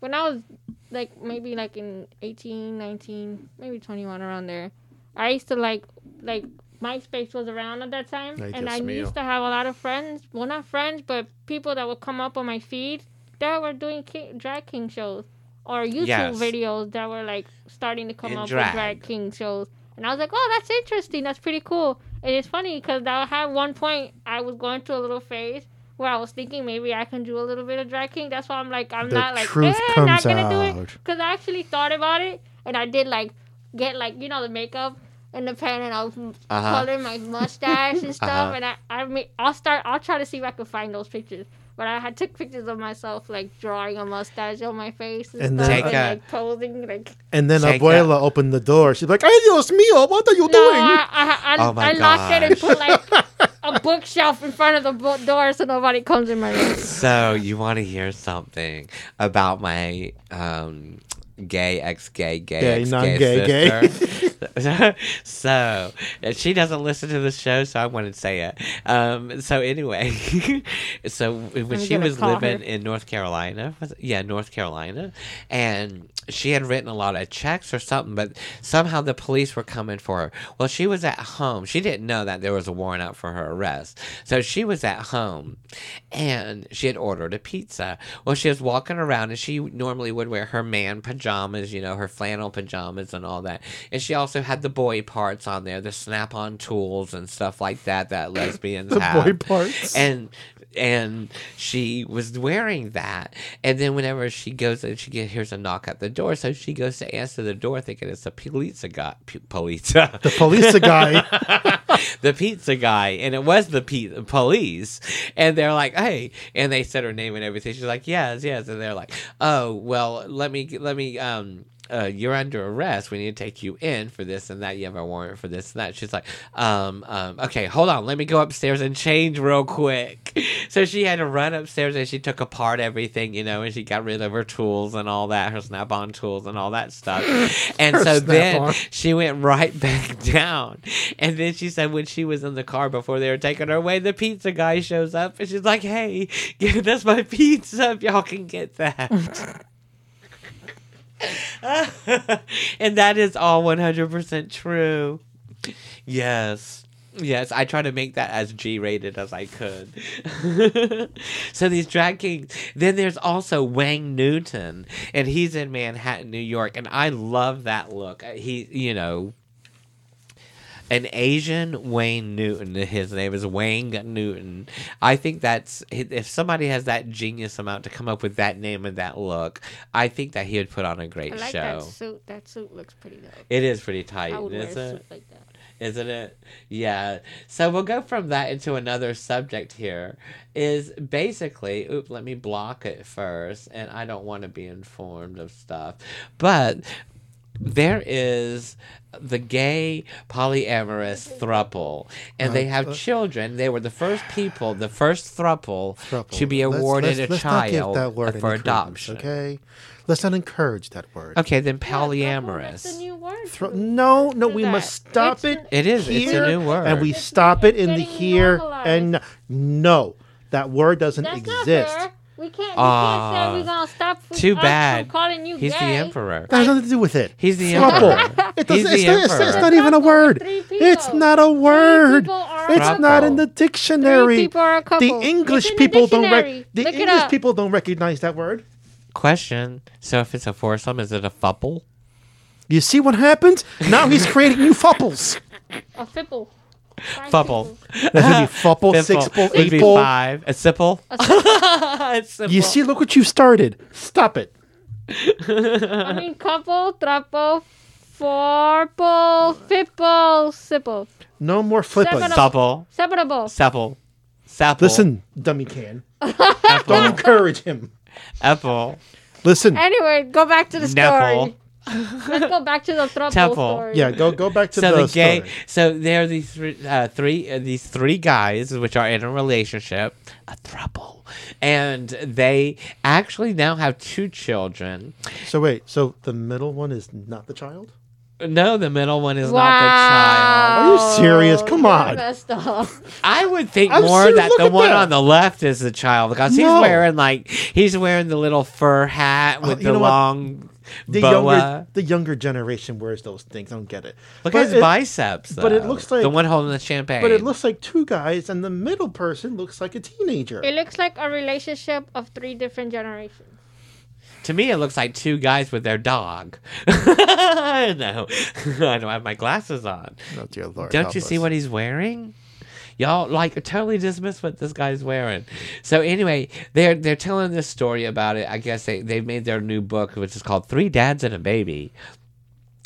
when I was like maybe like in 18, 19, maybe 21 around there, I used to like like MySpace was around at that time, Ay, and Dios I mío. used to have a lot of friends. Well, not friends, but people that would come up on my feed that were doing king, drag king shows or YouTube Yes. videos that were like starting to come In up drag. with drag king shows. And I was like, oh, that's interesting. That's pretty cool. And it's funny because I had one point I was going through a little phase where I was thinking maybe I can do a little bit of drag king. That's why I'm like, I'm The not like, eh, not gonna do it. Because I actually thought about it and I did like get like you know the makeup and the pen and I was Uh-huh. coloring my mustache and (laughs) stuff. Uh-huh. And I I mean, I'll start. I'll try to see if I can find those pictures. But I had took pictures of myself like drawing a mustache on my face and, And stuff, then- and a- like posing like. And then Take Abuela opened the door. She's like, "Ay Dios mío, what are you No, doing?" I, I, I, Oh my I locked it and put like a bookshelf in front of the bo- door so nobody comes in my room. So you want to hear something about my um, gay ex-gay gay Gay, ex-gay non-gay, gay. sister? (laughs) (laughs) so she doesn't listen to the show, so I want to say it. Um, so anyway, (laughs) so when I'm she was living her. in North Carolina, yeah, North Carolina, and she had written a lot of checks or something, but somehow the police were coming for her. Well, she was at home. She didn't know that there was a warrant out for her arrest. So she was at home and she had ordered a pizza. Well, she was walking around and she normally would wear her man pajamas, you know, her flannel pajamas and all that. And she also had the boy parts on there, the snap on tools and stuff like that that (laughs) lesbians The have boy parts. and and she was wearing that and then whenever she goes and she get, hears a knock at the door. So she goes to answer the door, thinking it's a pizza guy. P- pizza. The police guy. (laughs) the pizza guy, and it was the pe- police. And they're like, "Hey," and they said her name and everything. She's like, "Yes, yes," and they're like, "Oh, well, let me let me um." Uh, you're under arrest. We need to take you in for this and that. You have a warrant for this and that. She's like, um, um, okay, hold on. Let me go upstairs and change real quick. (laughs) So she had to run upstairs and she took apart everything, you know, and she got rid of her tools and all that, her snap on tools and all that stuff. (laughs) And Her so then Snap-on. she went right (laughs) back down. And then she said when she was in the car before they were taking her away, the pizza guy shows up and she's like, hey, give us my pizza if y'all can get that. (laughs) and that is all 100% true. Yes. Yes, I try to make that as G rated as I could. (laughs) so these drag kings. Then there's also Wang Newton, and he's in Manhattan, New York, and I love that look. He, you know, an Asian Wayne Newton. His name is Wang Newton. I think that's if somebody has that genius amount to come up with that name and that look, I think that he would put on a great I like show. that suit. That suit looks pretty dope. It is pretty tight, I would wear a suit like that. Isn't it? Yeah. So we'll go from that into another subject here. Is basically, oop, let me block it first, and I don't want to be informed of stuff. But there is the gay polyamorous thruple, and they have Uh, uh, children. They were the first people, the first thruple, to be Let's- awarded let's- a let's not give child that word for adoption. Okay, let's not encourage that word. Okay, then polyamorous. That's a new word. Thro- no, no, we that. must stop It's it. an- It is. It's a new word. and we It's- stop it in the here normalized. and no. That word doesn't That's not exist. Fair. We can't. We can't say we're gonna ah, stop. Too bad. From calling you He's gay. the emperor. That has nothing to do with it. He's the Thruple. emperor. It He's doesn't, the it's, not, it's, it's not even a word. It's not a word. people are a It's not in couple. the Three dictionary. people are a The. English It's in the people don't dictionary. rec- the Look it English up. people don't recognize that word. Question. So if it's a foursome, is it a fouple? You see what happens? Now he's creating new fupples. A fipple. Five Fouple. people. (laughs) That's gonna be fupple, Fimple. sixple, It'd be eightple. five. A sipple. a simple. (laughs) You see, look what you started. Stop it. I mean, couple, trapo, fourple, fipple, sipple, No more flipping. Seven Supple. separable. Supple. Supple. Listen, dummy can. Don't Apple. encourage him. Apple. Listen. Anyway, go back to the Nipple. story. (laughs) Let's go back to the thruple Temple. story. Yeah, go go back to So the, the gay. story. So there are these three, uh, three uh, these three guys which are in a relationship, a throuple, and they actually now have two children. So wait, so the middle one is not the child? No, the middle one is Wow. not the child. Are you serious? Come on. messed up. I would think I'm more serious, that look the one that. on the left is the child because he's wearing like he's wearing the little fur hat with you the long. what? Long The boa. younger the younger generation wears those things. I don't get it. Look But at his it- biceps. but it looks like- the one holding the champagne. But it looks like two guys, and the middle person looks like a teenager. It looks like a relationship of three different generations. to me, it looks like two guys with their dog. (laughs) no, (laughs) I don't have my glasses on. Oh, dear Lord, Don't help you see us. what he's wearing? Y'all like totally dismiss what this guy's wearing. So anyway, they're they're telling this story about it. I guess they they made their new book, which is called Three Dads and a Baby.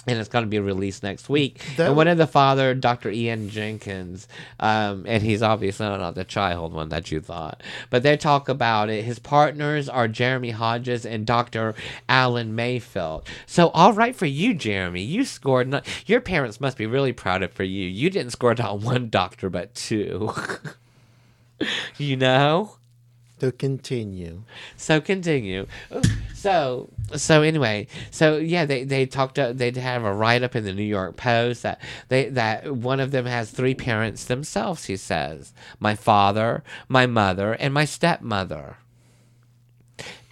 And it's going to be released next week. That and one of the father, Dr. Ian Jenkins, um, and he's obviously not the child one that you thought, but they talk about it. His partners are Jeremy Hodges and Dr. Alan Mayfield. So, all right for you, Jeremy. You scored. Not, your parents must be really proud of for you. You didn't score not one doctor, but two. (laughs) you know. To continue. So continue. So so anyway, so yeah, they they talked. Uh, to, they have a write up in the New York Post that they that one of them has three parents themselves. He says, my father, my mother, and my stepmother.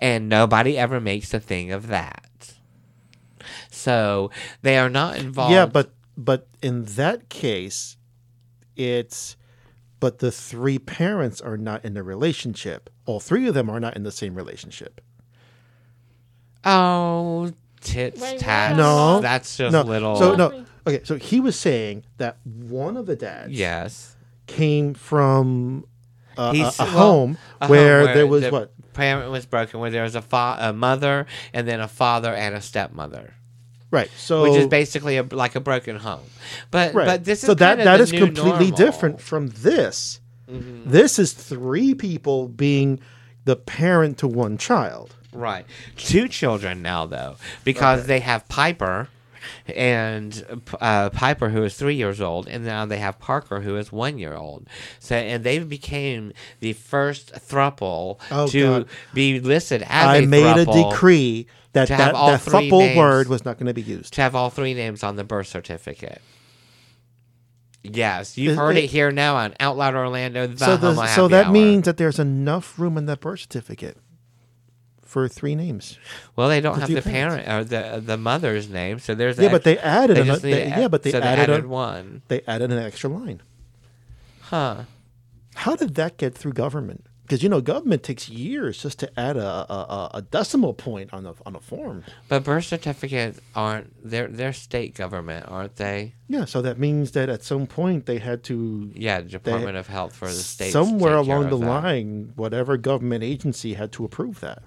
And nobody ever makes a thing of that. So they are not involved. Yeah, but but in that case, it's but the three parents are not in a relationship. All three of them are not in the same relationship. oh, tits, Wait, tats. No. that's just no, little. so no. Okay, so he was saying that one of the dads Yes. came from uh, a, a, He's- a well, home a home where, there was the what? parent was broken, where there was a, fa- a mother and then a father and a stepmother. Right. So which is basically a, like a broken home. But right. but this is so that kind of that the is completely normal. Different from this. This is three people being the parent to one child. Right, two children now though, because they have Piper. And uh, Piper, who is three years old, and now they have Parker, who is one year old. So, and they became the first thruple Oh, to God. be listed as I a made a decree that that, that thruple names. word was not going to be used. to have all three names on the birth certificate. Yes, you've heard it- it here now on Out Loud Orlando. The So, the, so that Hour. means that there's enough room in that birth certificate for three names. well, they don't the have uh, the parents. parent or the the mother's name, so there's Yeah, but they added They an, they, yeah, but they so added, added a, one. they added an extra line. Huh. How did that get through government? Because you know, government takes years just to add a, a, a- decimal point on a on a form. But birth certificates aren't they're they're state government, aren't they? Yeah, so that means that at some point they had to Yeah, Department of Health for the state. somewhere along the line, whatever government agency had to approve that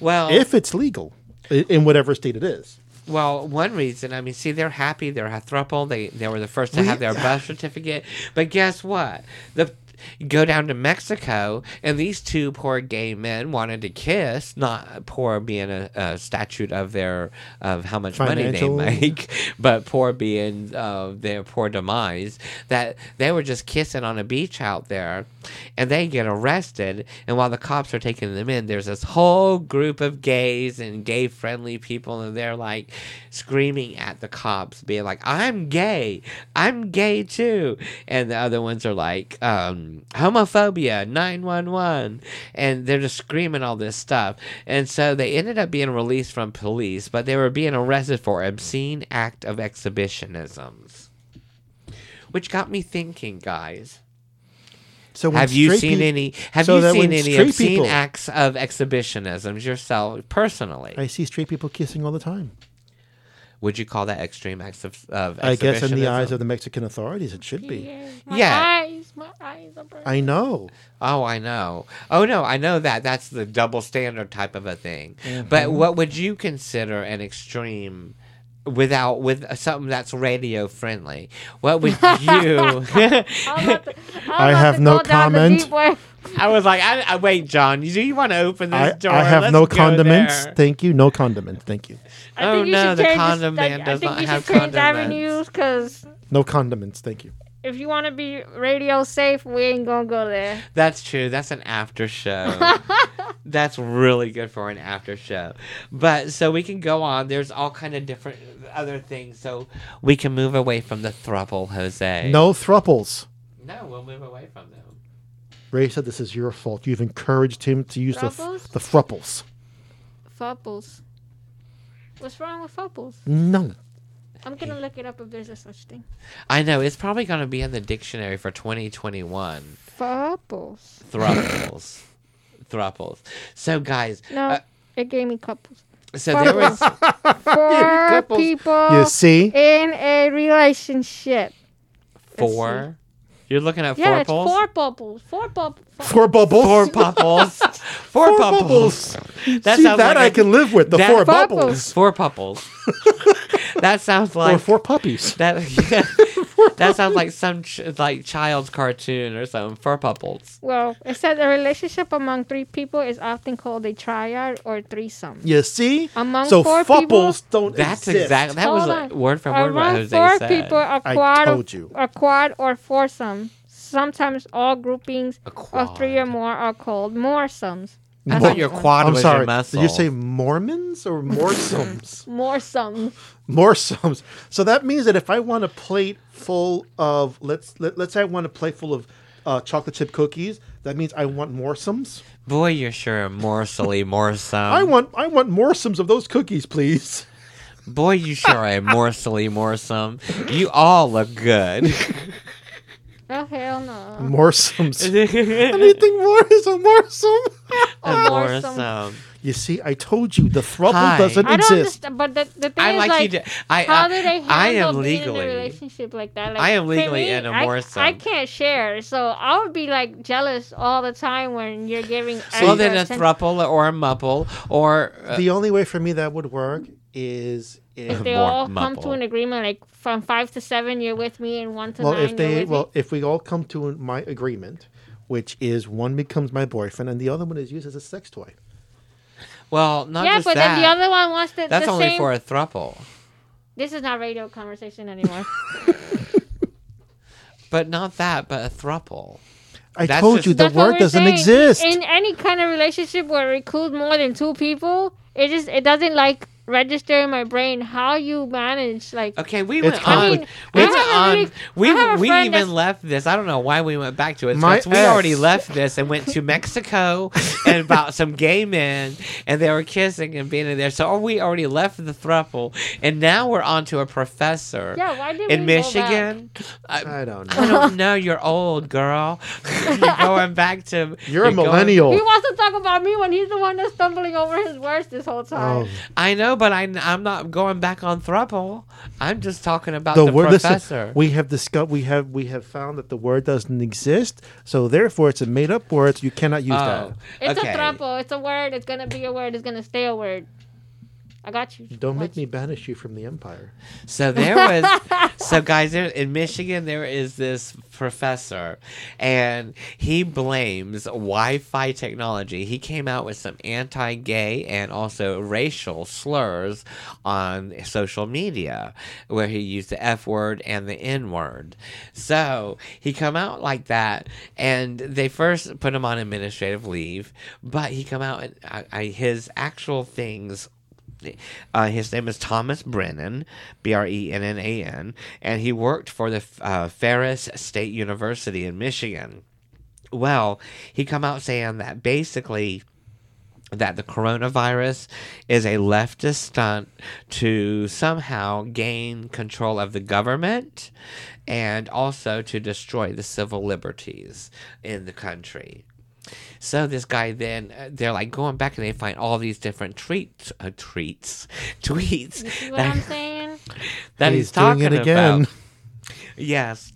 Well, if it's legal in whatever state it is. Well, one reason, I mean, see, they're happy. They're a throuple. They they were the first to We- have their (laughs) birth certificate. But guess what? The go down to Mexico, and these two poor gay men wanted to kiss. Not poor being a, a statute of their of how much Financial- money they make, (laughs) but poor being uh, their poor demise. That they were just kissing on a beach out there, and they get arrested. And while the cops are taking them in, there's this whole group of gays and gay friendly people, and they're like screaming at the cops, being like, "I'm gay, I'm gay too," and the other ones are like, um, "Homophobia, nine one one," and they're just screaming all this stuff. And so they ended up being released from police, but they were being arrested for obscene act of exhibitionisms. Which got me thinking, guys. So when Have you seen peop- any? Have so you seen any straight obscene people- acts of exhibitionisms yourself personally? I see straight people kissing all the time. Would you call that extreme acts of, of I guess in the eyes of the Mexican authorities, it should be. Yeah, my Yeah. eyes, my eyes are burning. I know. Oh, I know. Oh no, I know that. That's the double standard type of a thing. Mm-hmm. But what would you consider an extreme? Without with something that's radio friendly, what would (laughs) you? I'm about to- I'm I have to (laughs) no go down the comment. I was like, I, I wait, John. Do you want to open this I, door? I have Let's no condiments. there. Thank you. No condiments. Thank you. I Oh, think you no, the change condom this- man I does think not you have condiments. avenues because No condiments. Thank you. If you want to be radio safe, we ain't gonna go there. That's true. That's an after show. (laughs) That's really good for an after show. But so we can go on. There's all kind of different other things. So we can move away from the thruple, Jose. No thruples. No, we'll move away from them. Ray said this is your fault. You've encouraged him to use the, f- Thruples? the thruples. Fupples. What's wrong with fupples? No. I'm gonna look it up if there's a such thing. I know it's probably going to be in the dictionary for 2021. Fupples. Thruples. Thruples. So guys, No, uh, it gave me couples. so there was Four (laughs) couples. people You see? in a relationship. four. You're looking at Yeah, four it's poles. four bubbles. Four bubbles. Four bubbles. Four pupples. (laughs) Four, Four pupples. That See, sounds that like I a- can live with. The that- four Four bubbles. Four pupples. (laughs) that sounds like or four puppies. (laughs) that. that sounds like some ch- like child's cartoon or something. Four pupples. Well, it said a relationship among three people is often called a triad or threesome. You see? Among so four people, don't That's exist. exactly that was Hold a on. word for word what Jose four said. people, a I quad, told you. a quad or foursome. Sometimes all groupings of three or more are called moresomes. I thought your quad I'm was sorry. your muscle. Did you say Mormons or Morsums? (laughs) Moresome. Morsums. So that means that if I want a plate full of let's let, let's say I want a plate full of uh, chocolate chip cookies, that means I want morsums. Boy, you're sure a morsely (laughs) morsome. I want I want morsums of those cookies, please. Boy, you sure are a morsely morsome. You all look good. (laughs) Oh hell no. Morsums. (laughs) Anything more is (laughs) a morsum. and more You see, I told you the throuple Hi. doesn't exist. I don't exist. understand, but the, the thing I is like, like, you. To, I how I- do they handle I am being in a relationship like that? Like, I am legally me, in a I, moresome. I can't share, so I would be like jealous all the time when you're giving. Well, then a extra attention. thruple or a mupple or uh, the only way for me that would work is If if they all come to an agreement, like from five to seven, you're with me, and one to well nine, if you're they with well me. if we all come to my agreement, which is one becomes my boyfriend and the other one is used as a sex toy. well, not Yeah, just but that. then the other one wants the, That's the only same. for a thruple. This is not radio conversation anymore. (laughs) (laughs) But not that, but a thruple. I That's told just- you the word doesn't saying. exist. In any kind of relationship where it includes more than two people, it just it doesn't like register in my brain how you manage like Okay, we It's went compli- on. Mean, we I went on. really- we I have a we even that's- left this. I don't know why we went back to it. My 'cause we already left this and went to Mexico and about some gay men and they were kissing and being in there. So we already left the thruple and now we're on to a professor yeah. Why did in we go back? Michigan. I, I don't know I don't know. You're old, girl. you're (laughs) going back to. You're a going- millennial. He wants to talk about me when he's the one that's stumbling over his words this whole time. Oh, I know, but I, I'm not going back on thruple. I'm just talking about the, the word. professor. Listen, we have discussed. We have we have found that the word doesn't exist. So therefore, it's a made up word. So you cannot use Oh, that. It's okay. a throuple. It's a word. It's gonna be a word. It's gonna stay a word. I got you. Don't make me banish you from the empire. So there was, (laughs) so guys, there, in Michigan there is this professor, and he blames Wi-Fi technology. He came out with some anti-gay and also racial slurs on social media, where he used the F word and the N word. So he come out like that, and they first put him on administrative leave, but he come out and I, I, his actual things uh, his name is Thomas Brennan, B R E N N A N, and he worked for the uh, Ferris State University in Michigan. Well, he come out saying that basically that the coronavirus is a leftist stunt to somehow gain control of the government and also to destroy the civil liberties in the country. So this guy then uh, they're like going back and they find all these different treats, uh, treats, (laughs) tweets You see what that, I'm (laughs) saying? that he's, He's doing talking it again. about. Yes.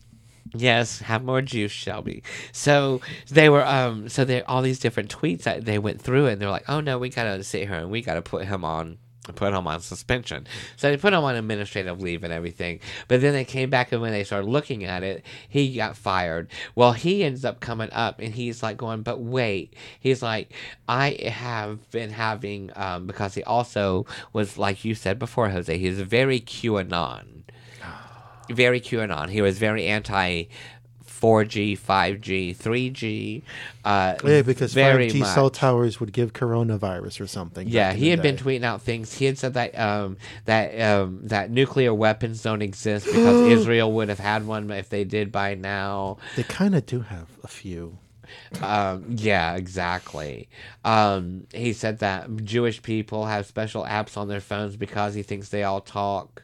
Yes, have more juice, Shelby. So they were um so they all these different tweets that they went through and they're like, "Oh no, we got to sit here and we got to put him on put him on suspension." So they put him on administrative leave and everything. But then they came back and when they started looking at it, he got fired. Well, he ends up coming up and he's like going, "But wait." He's like, "I have been having um because he also was like you said before, Jose, he's very QAnon." (sighs) very QAnon. He was very anti 4G, 5G, 3G. Uh, Yeah, because very 5G much. cell towers would give coronavirus or something. Yeah, he had been tweeting out things. He had said that um, that um, that nuclear weapons don't exist because (gasps) Israel would have had one if they did by now. They kind of do have a few. Um, yeah, exactly. Um, he said that Jewish people have special apps on their phones because he thinks they all talk.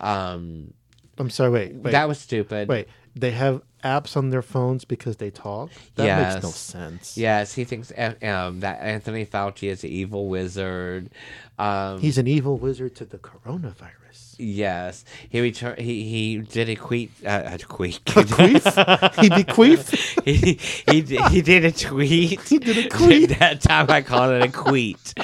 Um, I'm sorry. Wait. Wait. that was stupid. wait. They have apps on their phones because they talk. That makes no sense. Yes, he thinks uh, um, that Anthony Fauci is an evil wizard. Um, He's an evil wizard to the coronavirus. Yes, he return. He he did a tweet. Uh, a tweet. Queef? he bequeathed. (laughs) he he did, he did a tweet. He did a tweet. (laughs) that time I called it a tweet.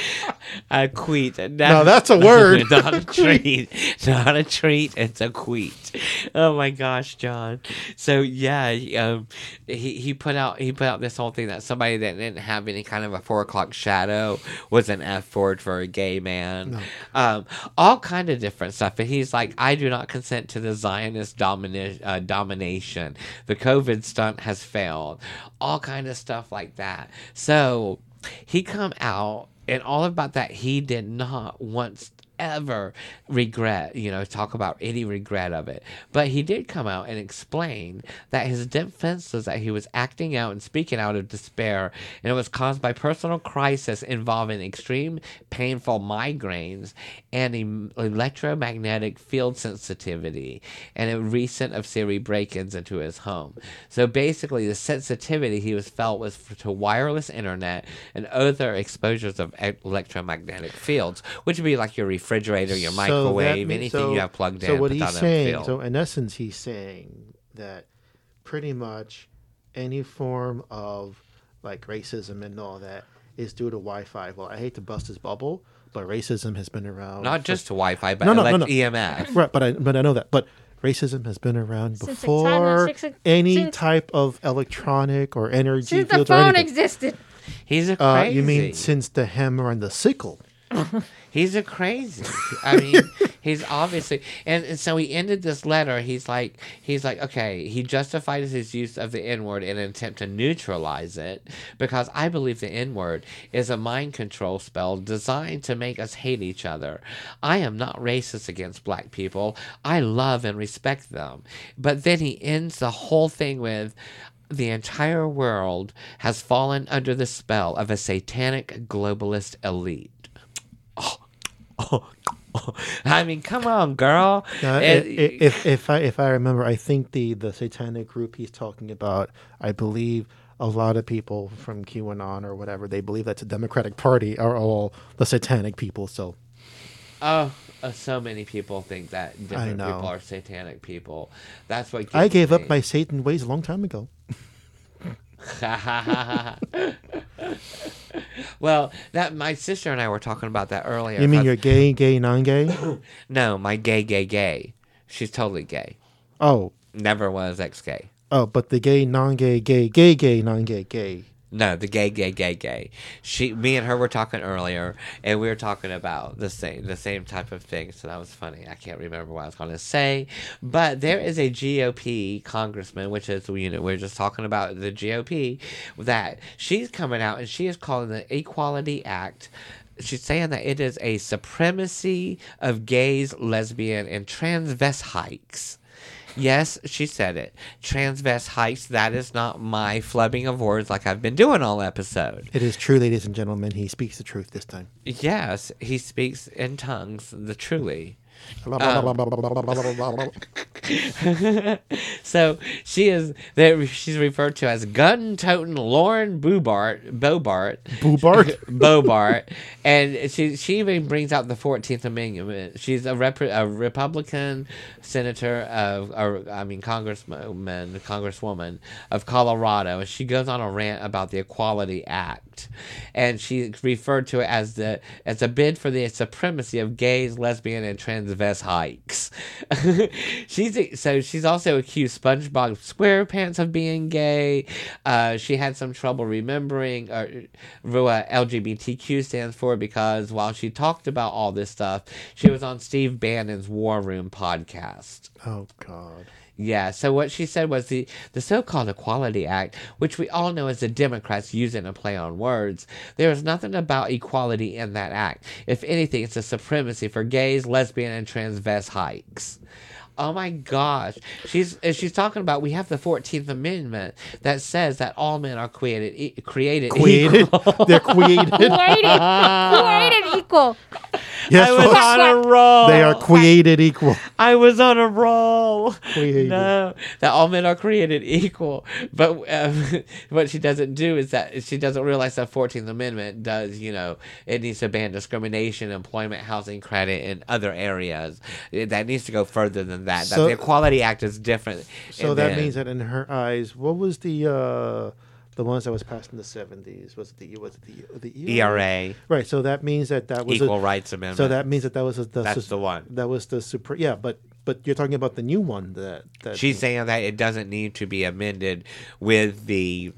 A tweet. Now that's a word. (laughs) not a treat. Not a treat. It's a tweet. Oh my gosh, John. So yeah, he, um, he he put out he put out this whole thing that somebody that didn't have any kind of a four o'clock shadow was an F word for a gay man. Um, all kind of different stuff. And he's like, I do not consent to the Zionist domina- uh, domination. The COVID stunt has failed. All kind of stuff like that. So he come out and all about that he did not want ever regret, you know, talk about any regret of it. But he did come out and explain that his defense was that he was acting out and speaking out of despair, and it was caused by personal crisis involving extreme painful migraines and em- electromagnetic field sensitivity and a recent of Siri break-ins into his home. So basically, the sensitivity he was felt was f- to wireless internet and other exposures of e- electromagnetic fields, which would be like your refrigerator, your So that microwave, mean- anything so- you have plugged in. So what he's saying, so in essence, he's saying that pretty much any form of like racism and all that is due to Wi-Fi. Well, I hate to bust his bubble, but racism has been around. not for- just to Wi-Fi, but No, no, no, elect- no. EMF. right, but I but I know that, but. Racism has been around Since before time of six- any since- type of electronic or energy Since the fields or phone anything. existed. He's a uh, crazy. you mean since the hammer and the sickle? He's a crazy. I (laughs) mean, he's obviously, and, and so he ended this letter. He's like, he's like, okay. He justified his use of the N word in an attempt to neutralize it because I believe the N word is a mind control spell designed to make us hate each other. I am not racist against black people. I love and respect them. But then he ends the whole thing with. The entire world has fallen under the spell of a satanic globalist elite. I mean, come on, girl. It- if if I if I remember, I think the the satanic group he's talking about, I believe a lot of people from QAnon or whatever they believe that's a Democratic Party are all the satanic people. So oh, uh, so many people think that different know. people are satanic people. That's what I gave up my Satan ways a long time ago. (laughs) (laughs) well, that my sister and I were talking about that earlier. You mean you're gay, gay, non-gay? (coughs) no, my gay, gay, gay. She's totally gay. oh, Never was ex-gay. oh, but the gay, non-gay, gay, gay, gay, non-gay, gay. No, the gay, gay, gay, gay. She, me, and her were talking earlier, and we were talking about the same, the same type of thing. So that was funny. I can't remember what I was going to say, but there is a GOP congressman, which is you know we're just talking about the GOP, that she's coming out and she is calling the Equality Act. She's saying that it is a supremacy of gays, lesbian, and transvestites. Yes, she said it. Transvestites, that is not my flubbing of words like I've been doing all episode. It is true, ladies and gentlemen. He speaks the truth this time. Yes, he speaks in tongues, the truly. Um, (laughs) so she is there she's referred to as gun toting Lauren Boobart Boebert. Boobart? (laughs) Boebert. And she she even brings out the 14th amendment. She's a, rep, a republican senator of or i mean congressman congresswoman of colorado. And she goes on a rant about the equality act. And she referred to it as the as a bid for the supremacy of gays lesbian and transvestites (laughs) she's so she's also accused SpongeBob SquarePants of being gay. Uh, she had some trouble remembering uh, what LGBTQ stands for because while she talked about all this stuff, she was on Steve Bannon's War Room podcast. Oh God. Yeah, so what she said was the, the so called Equality Act, which we all know as the Democrats using a play on words, there is nothing about equality in that act. If anything, it's a supremacy for gays, lesbian, and transvestites. Oh my gosh. She's she's talking about we have the 14th Amendment that says that all men are created e- created Created. equal. (laughs) They're created. Created, created equal. Yes, I was folks. on a roll. They are created equal. I was on a roll. Created. No, that all men are created equal. But um, (laughs) what she doesn't do is that she doesn't realize that Fourteenth Amendment does, you know, it needs to ban discrimination, employment, housing credit, and other areas. That needs to go further than that. So- that the Equality Act is different. So that then- means that in her eyes, what was the uh the ones that was passed in the seventies? Was it the was it the the ERA, Right. So that means that that was Equal a, Rights Amendment. So that means that that was a, the That's the one. That was the super. Yeah, but but you're talking about the new one that that She's saying that it doesn't need to be amended with the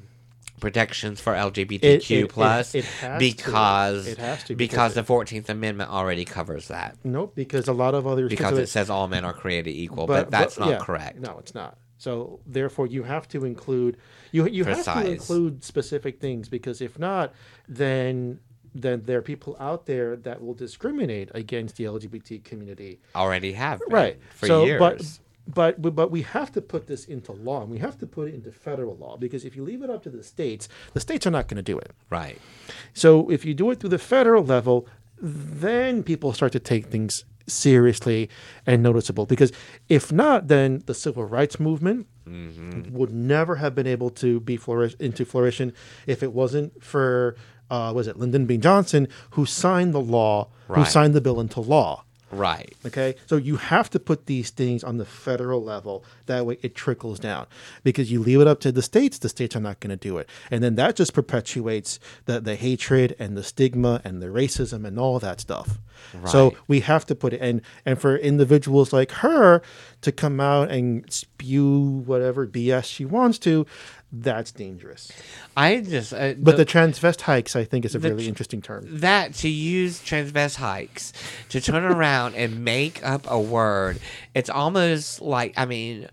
protections for LGBTQ It- plus it because It has to, because, because the Fourteenth Amendment already covers that Nope, because a lot of other because it says all men are created equal, but, that's not yeah, correct. No, it's not. So therefore, you have to include you you have to include specific things because if not, then then there are people out there that will discriminate against the LGBT community. Already have Right. for so, years. But, but but we have to put this into law, and we have to put it into federal law because if you leave it up to the states, the states are not going to do it. right. So if you do it through the federal level, then people start to take things seriously and noticeable. Because if not, then the civil rights movement would never have been able to be flourish into flourishing if it wasn't for uh, was it Lyndon B. Johnson who signed the law, who signed the bill into law. Right. Okay, so you have to put these things on the federal level. That way, it trickles down. Because you leave it up to the states, the states are not going to do it, and then that just perpetuates the the hatred and the stigma and the racism and all that stuff. So we have to put it, and and for individuals like her to come out and spew whatever BS she wants to, that's dangerous. I just. Uh, But the, transvest hikes, I think, is a the really interesting term. that to use transvest hikes to turn around and make up a word it's almost like i mean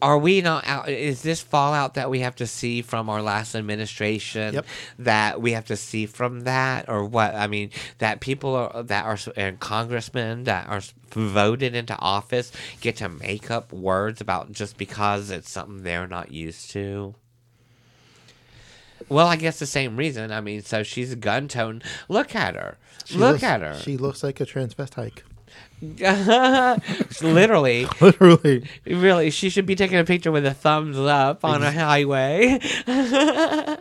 are we not out is this fallout that we have to see from our last administration Yep. that we have to see from that or what i mean that people are, that are and congressmen that are voted into office get to make up words about just because it's something they're not used to well, I guess the same reason. I mean, so she's a gun tone. Look at her. She Look looks- at her. She looks like a transvestite. (laughs) Literally, (laughs) Literally. really, she should be taking a picture with a thumbs up on a highway. (laughs)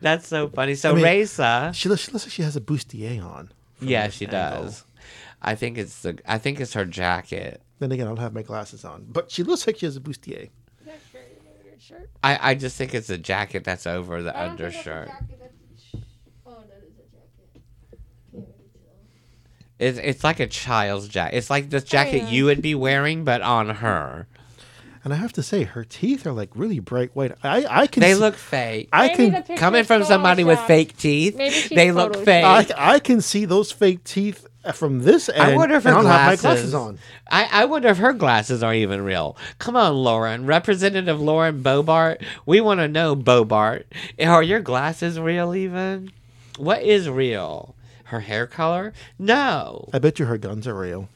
That's so funny. So I mean, Raisa, She looks, she looks like she has a bustier on. yeah, she angle. does. I think it's the. I think it's her jacket. Then again, I don't have my glasses on, but she looks like she has a bustier. Shirt. I, I just think it's a jacket that's over the I don't think that's a undershirt. jacket, that's- Oh, that is a jacket. Can't really tell. It's it's like a child's jacket. It's like the jacket you would be wearing, but on her. And I have to say, her teeth are like really bright white. I, I can. They see- look fake. I Maybe can. picture Coming from somebody with fake teeth, Maybe she's they look photoshopped. fake. I, I can see those fake teeth from this end. I wonder if her I don't glasses. have my glasses on. I, I wonder if her glasses are even real. Come on, Lauren, Representative Lauren Boebert. We want to know, Boebert, are your glasses real? Even what is real? Her hair color? No. I bet you her guns are real.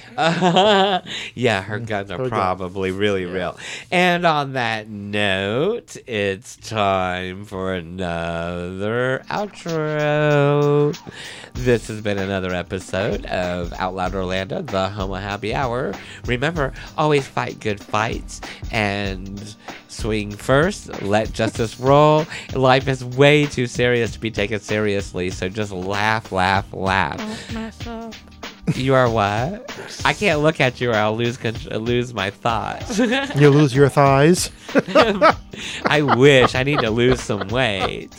(laughs) yeah, her mm, guns are Her gun- probably really real. And on that note, it's time for another outro. This has been another episode of Out Loud Orlando, the Homo Happy Hour. Remember, always fight good fights and swing first, let justice roll. Life is way too serious to be taken seriously, so just laugh, laugh, laugh. Don't mess up. You are what? I can't look at you or I'll lose con- lose my thoughts. (laughs) You lose your thighs. (laughs) I wish I need to lose some weight.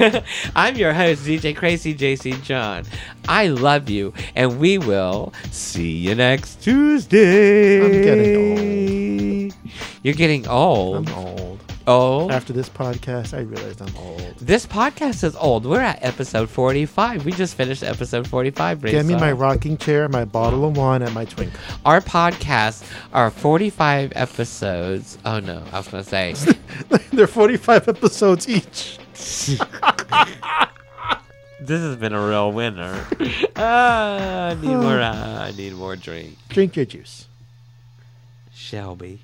(laughs) I'm your host, DJ Crazy JC John. I love you, and we will see you next Tuesday. I'm getting old. You're getting old. I'm old. Old. After this podcast, I realized I'm old. This podcast is old. We're at episode 45. We just finished episode 45. Get me my rocking chair, my bottle of wine, and my twink. Our podcasts are 45 episodes. Oh no, I was going to say. (laughs) They're 45 episodes each. (laughs) This has been a real winner. (laughs) Ah, I need more. Uh, I need more drink. Drink your juice. Shelby.